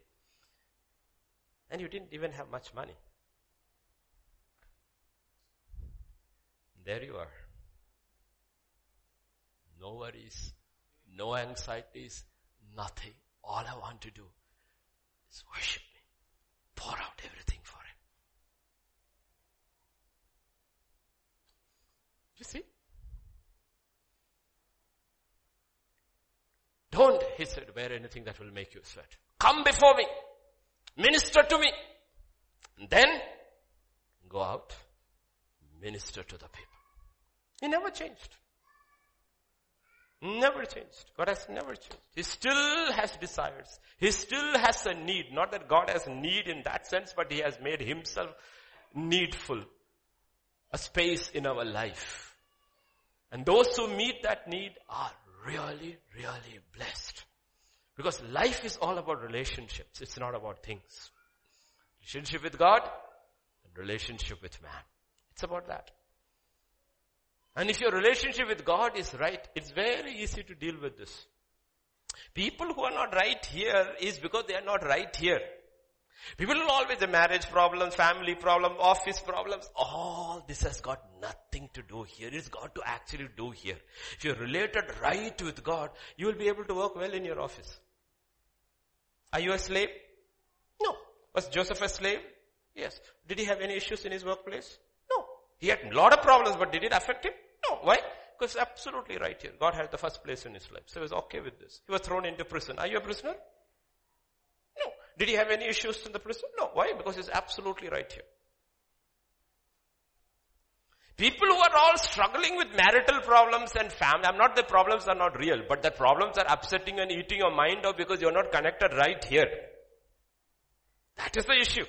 S1: And you didn't even have much money. There you are. No worries, no anxieties, nothing. All I want to do is worship me. Pour out everything for him. You see? Don't, he said, wear anything that will make you sweat. Come before me. Minister to me. And then go out, minister to the people. He never changed. Never changed. God has never changed. He still has desires. He still has a need. Not that God has need in that sense, but He has made Himself needful. A space in our life. And those who meet that need are really, really blessed. Because life is all about relationships. It's not about things. Relationship with God and relationship with man. It's about that. And if your relationship with God is right, it's very easy to deal with this. People who are not right here is because they are not right here. People will always have marriage problems, family problems, office problems. All this has got nothing to do here. It's got to actually do here. If you're related right with God, you will be able to work well in your office. Are you a slave? No. Was Joseph a slave? Yes. Did he have any issues in his workplace? He had a lot of problems, but did it affect him? No. Why? Because absolutely right here. God had the first place in his life. So he was okay with this. He was thrown into prison. Are you a prisoner? No. Did he have any issues in the prison? No. Why? Because he's absolutely right here. People who are all struggling with marital problems and family, I'm not the problems are not real, but the problems are upsetting and eating your mind out because you're not connected right here. That is the issue.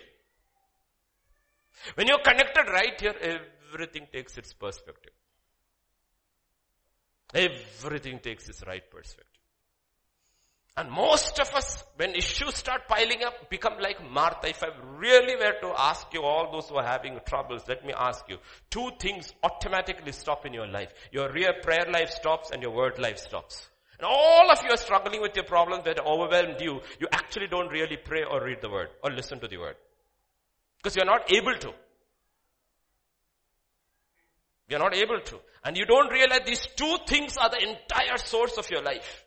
S1: When you're connected right here, eh, everything takes its perspective. Everything takes its right perspective. And most of us, when issues start piling up, become like Martha. If I really were to ask you, all those who are having troubles, let me ask you, two things automatically stop in your life. Your real prayer life stops and your word life stops. And all of you are struggling with your problems that overwhelmed you. You actually don't really pray or read the word or listen to the word. Because you're not able to. You're not able to. And you don't realize these two things are the entire source of your life.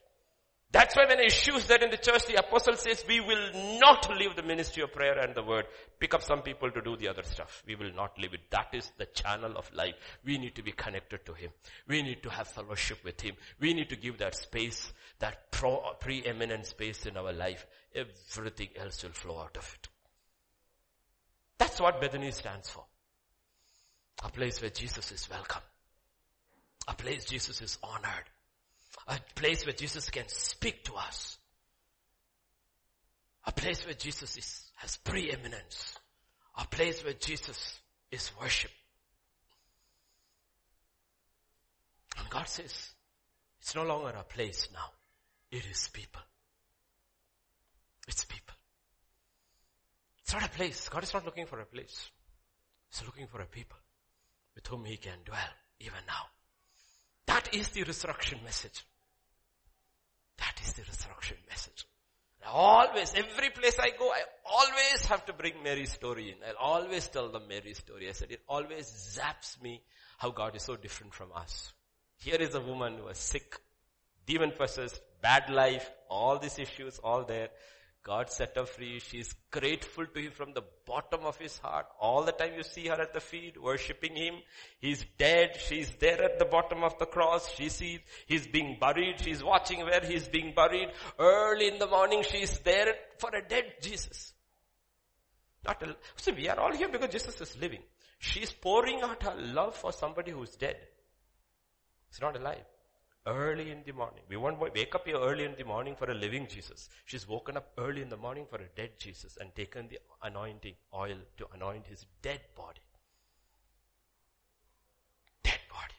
S1: That's why when issues that in the church, the apostle says, we will not leave the ministry of prayer and the word. Pick up some people to do the other stuff. We will not leave it. That is the channel of life. We need to be connected to Him. We need to have fellowship with Him. We need to give that space, that pro- preeminent space in our life. Everything else will flow out of it. That's what Bethany stands for. A place where Jesus is welcome. A place Jesus is honored. A place where Jesus can speak to us. A place where Jesus is, has preeminence. A place where Jesus is worshipped. And God says, it's no longer a place now. It is people. It's people. It's not a place. God is not looking for a place. He's looking for a people with whom he can dwell even now. That is the resurrection message. That is the resurrection message. I always, every place I go, I always have to bring Mary's story in. I'll always tell them Mary's story. I said, it always zaps me how God is so different from us. Here is a woman who was sick, demon possessed, bad life, all these issues, all there. God set her free. She's grateful to him from the bottom of his heart. All the time you see her at the feet, worshipping him. He's dead. She's there at the bottom of the cross. She sees he's being buried. She's watching where he's being buried. Early in the morning, she's there for a dead Jesus. Not a, see, we are all here because Jesus is living. She's pouring out her love for somebody who's dead. It's not alive. Early in the morning. We won't wake up here early in the morning for a living Jesus. She's woken up early in the morning for a dead Jesus and taken the anointing oil to anoint his dead body. Dead body.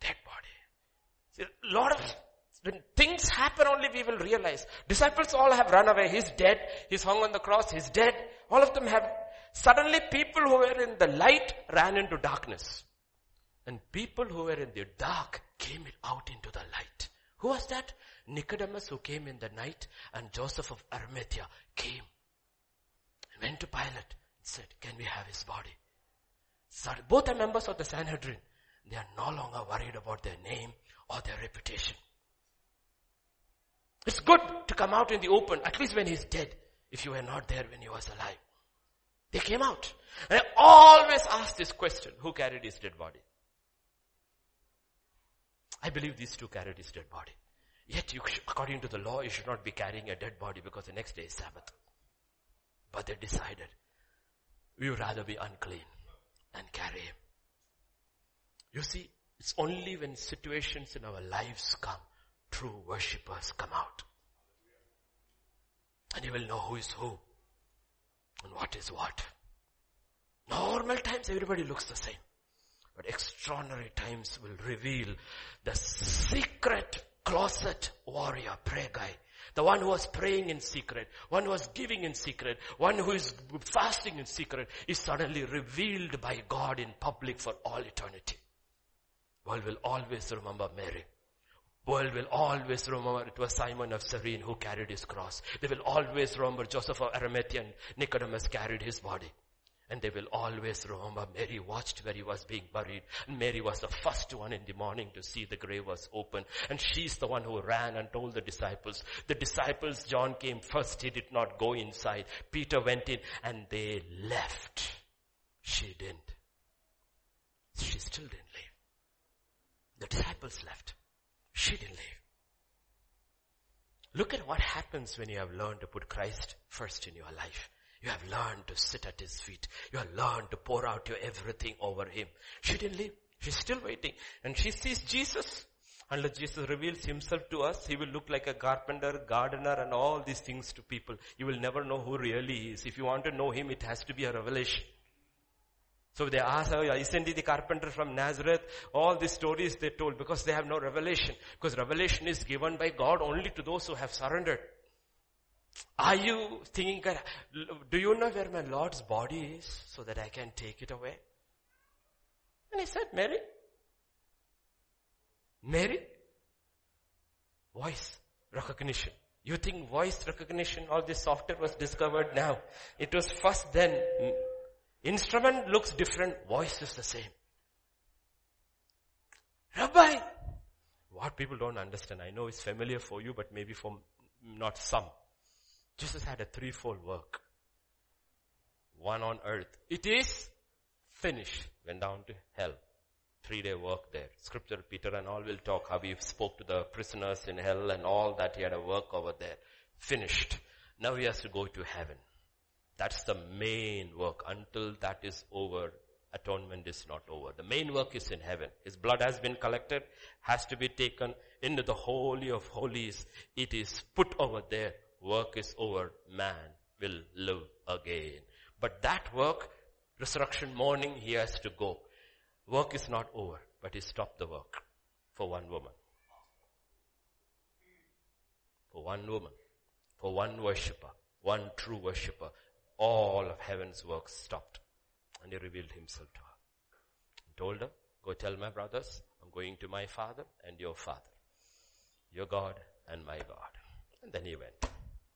S1: Dead body. See, a lot of, when things happen only we will realize. Disciples all have run away. He's dead. He's hung on the cross. He's dead. All of them have, suddenly people who were in the light ran into darkness. And people who were in the dark came out into the light. Who was that? Nicodemus who came in the night and Joseph of Arimathea came went to Pilate and said, can we have his body? Both are members of the Sanhedrin. They are no longer worried about their name or their reputation. It's good to come out in the open, at least when he's dead, if you were not there when he was alive. They came out. And I always ask this question, who carried his dead body? I believe these two carried his dead body. Yet according to the law, you should not be carrying a dead body because the next day is Sabbath. But they decided, we would rather be unclean and carry him. You see, it's only when situations in our lives come, true worshippers come out. And you will know who is who and what is what. Normal times everybody looks the same. But extraordinary times will reveal the secret closet warrior, prayer guy. The one who was praying in secret, one who was giving in secret, one who is fasting in secret is suddenly revealed by God in public for all eternity. World will always remember Mary. World will always remember it was Simon of Cyrene who carried his cross. They will always remember Joseph of Arimathea and Nicodemus carried his body. And they will always remember Mary watched where he was being buried. And Mary was the first one in the morning to see the grave was open. And she's the one who ran and told the disciples. The disciples, John came first. He did not go inside. Peter went in and they left. She didn't. She still didn't leave. The disciples left. She didn't leave. Look at what happens when you have learned to put Christ first in your life. You have learned to sit at his feet. You have learned to pour out your everything over him. She didn't leave. She's still waiting. And she sees Jesus. Unless Jesus reveals himself to us, he will look like a carpenter, gardener and all these things to people. You will never know who really is. If you want to know him, it has to be a revelation. So they ask, oh, isn't he the carpenter from Nazareth? All these stories they told because they have no revelation. Because revelation is given by God only to those who have surrendered. Are you thinking, do you know where my Lord's body is so that I can take it away? And he said, Mary. Mary. Voice recognition. You think voice recognition, all this software was discovered now. It was first then Instrument looks different, voice is the same. Rabbi! What people don't understand, I know it's familiar for you, but maybe for not some. Jesus had a threefold work. One on earth. It is finished. Went down to hell. Three day work there. Scripture, Peter and all will talk how he spoke to the prisoners in hell and all that he had a work over there. Finished. Now he has to go to heaven. That's the main work. Until that is over, atonement is not over. The main work is in heaven. His blood has been collected, has to be taken into the holy of holies. It is put over there. Work is over. Man will live again. But that work, resurrection morning, he has to go. Work is not over, but he stopped the work for one woman. For one woman. For one worshipper. One true worshipper all of heaven's work stopped. And he revealed himself to her. He told her, go tell my brothers, I'm going to my father and your father. Your God and my God. And then he went.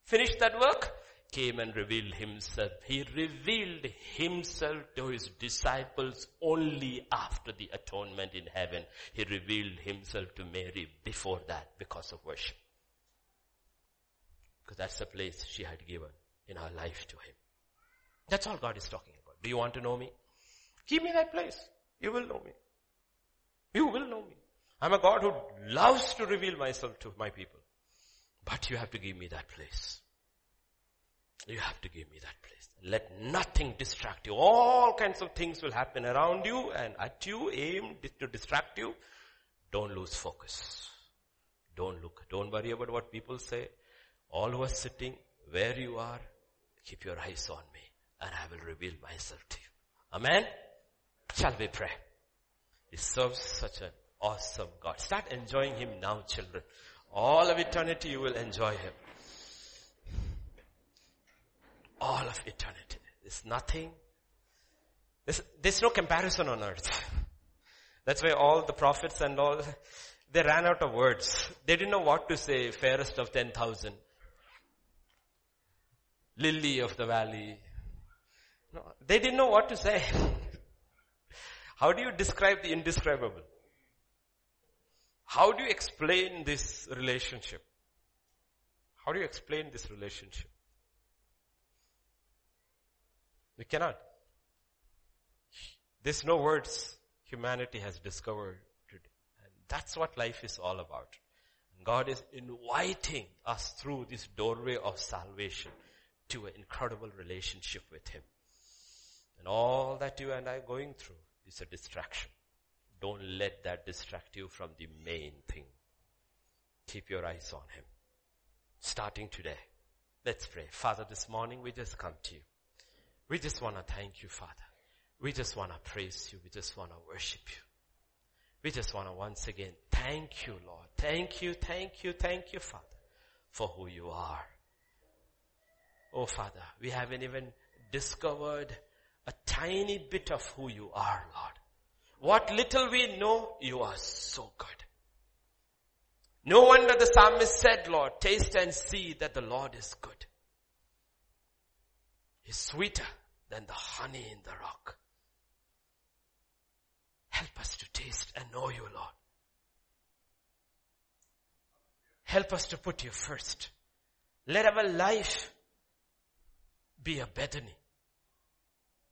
S1: Finished that work, came and revealed himself. He revealed himself to his disciples only after the atonement in heaven. He revealed himself to Mary before that because of worship. Because that's the place she had given in her life to him. That's all God is talking about. Do you want to know me? Give me that place. You will know me. You will know me. I'm a God who loves to reveal myself to my people. But you have to give me that place. You have to give me that place. Let nothing distract you. All kinds of things will happen around you and at you, aim to distract you. Don't lose focus. Don't look. Don't worry about what people say. All who are sitting, where you are, keep your eyes on me and I will reveal myself to you. Amen? Shall we pray? He serves such an awesome God. Start enjoying Him now, children. All of eternity you will enjoy Him. All of eternity. There's nothing. There's, there's no comparison on earth. That's why all the prophets and all, they ran out of words. They didn't know what to say, fairest of 10,000. Lily of the valley, no, they didn't know what to say. How do you describe the indescribable? How do you explain this relationship? How do you explain this relationship? We cannot. There's no words humanity has discovered today. And that's what life is all about. God is inviting us through this doorway of salvation to an incredible relationship with Him. And all that you and I are going through is a distraction. Don't let that distract you from the main thing. Keep your eyes on Him. Starting today. Let's pray. Father, this morning we just come to you. We just want to thank you, Father. We just want to praise you. We just want to worship you. We just want to once again thank you, Lord. Thank you, thank you, thank you, Father, for who you are. Oh, Father, we haven't even discovered a tiny bit of who you are, Lord. What little we know, you are so good. No wonder the psalmist said, Lord, taste and see that the Lord is good. He's sweeter than the honey in the rock. Help us to taste and know you, Lord. Help us to put you first. Let our life be a Bethany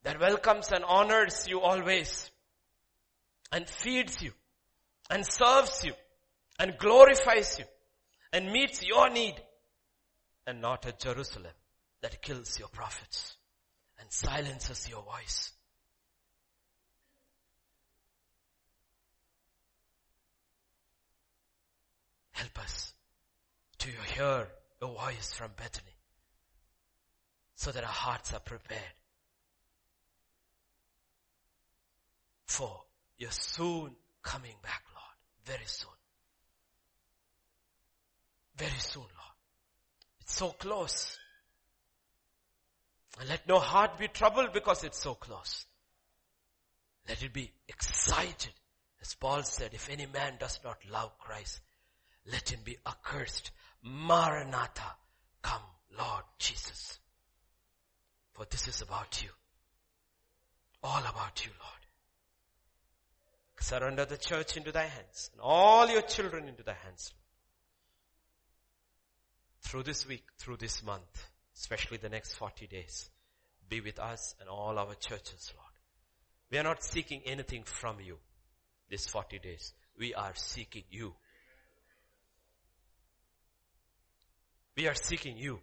S1: that welcomes and honors you always and feeds you and serves you and glorifies you and meets your need and not a Jerusalem that kills your prophets and silences your voice. Help us to hear a voice from Bethany so that our hearts are prepared for your soon coming back, Lord. Very soon. Very soon, Lord. It's so close. And let no heart be troubled because it's so close. Let it be excited. As Paul said, if any man does not love Christ, let him be accursed. Maranatha, come Lord Jesus. For this is about you. All about you, Lord. Surrender the church into thy hands and all your children into thy hands. Through this week, through this month, especially the next 40 days, be with us and all our churches, Lord. We are not seeking anything from you these 40 days. We are seeking you. We are seeking you.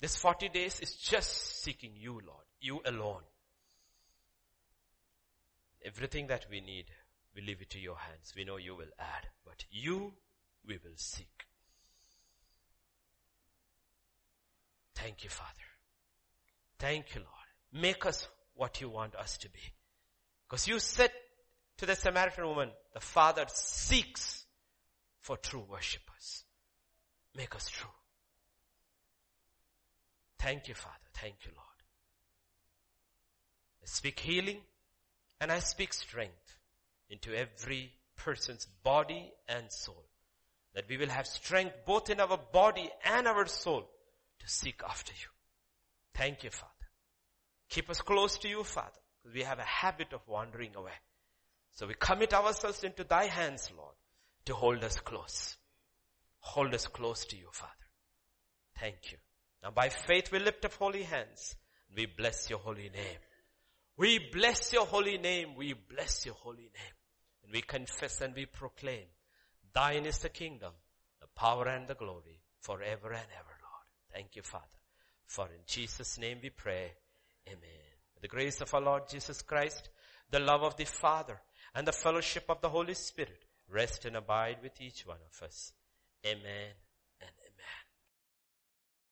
S1: This 40 days is just seeking you, Lord. You alone. Everything that we need, we leave it to your hands. We know you will add, but you, we will seek. Thank you, Father. Thank you, Lord. Make us what you want us to be. Because you said to the Samaritan woman, the Father seeks for true worshippers. Make us true. Thank you, Father. Thank you, Lord. I speak healing and I speak strength into every person's body and soul. That we will have strength both in our body and our soul to seek after you. Thank you, Father. Keep us close to you, Father, we have a habit of wandering away. So we commit ourselves into thy hands, Lord, to hold us close. Hold us close to you, Father. Thank you. Now by faith we lift up holy hands. We bless your holy name. We bless your holy name. We bless your holy name. And we confess and we proclaim, thine is the kingdom, the power and the glory forever and ever, Lord. Thank you, Father. For in Jesus' name we pray. Amen. The grace of our Lord Jesus Christ, the love of the Father, and the fellowship of the Holy Spirit rest and abide with each one of us. Amen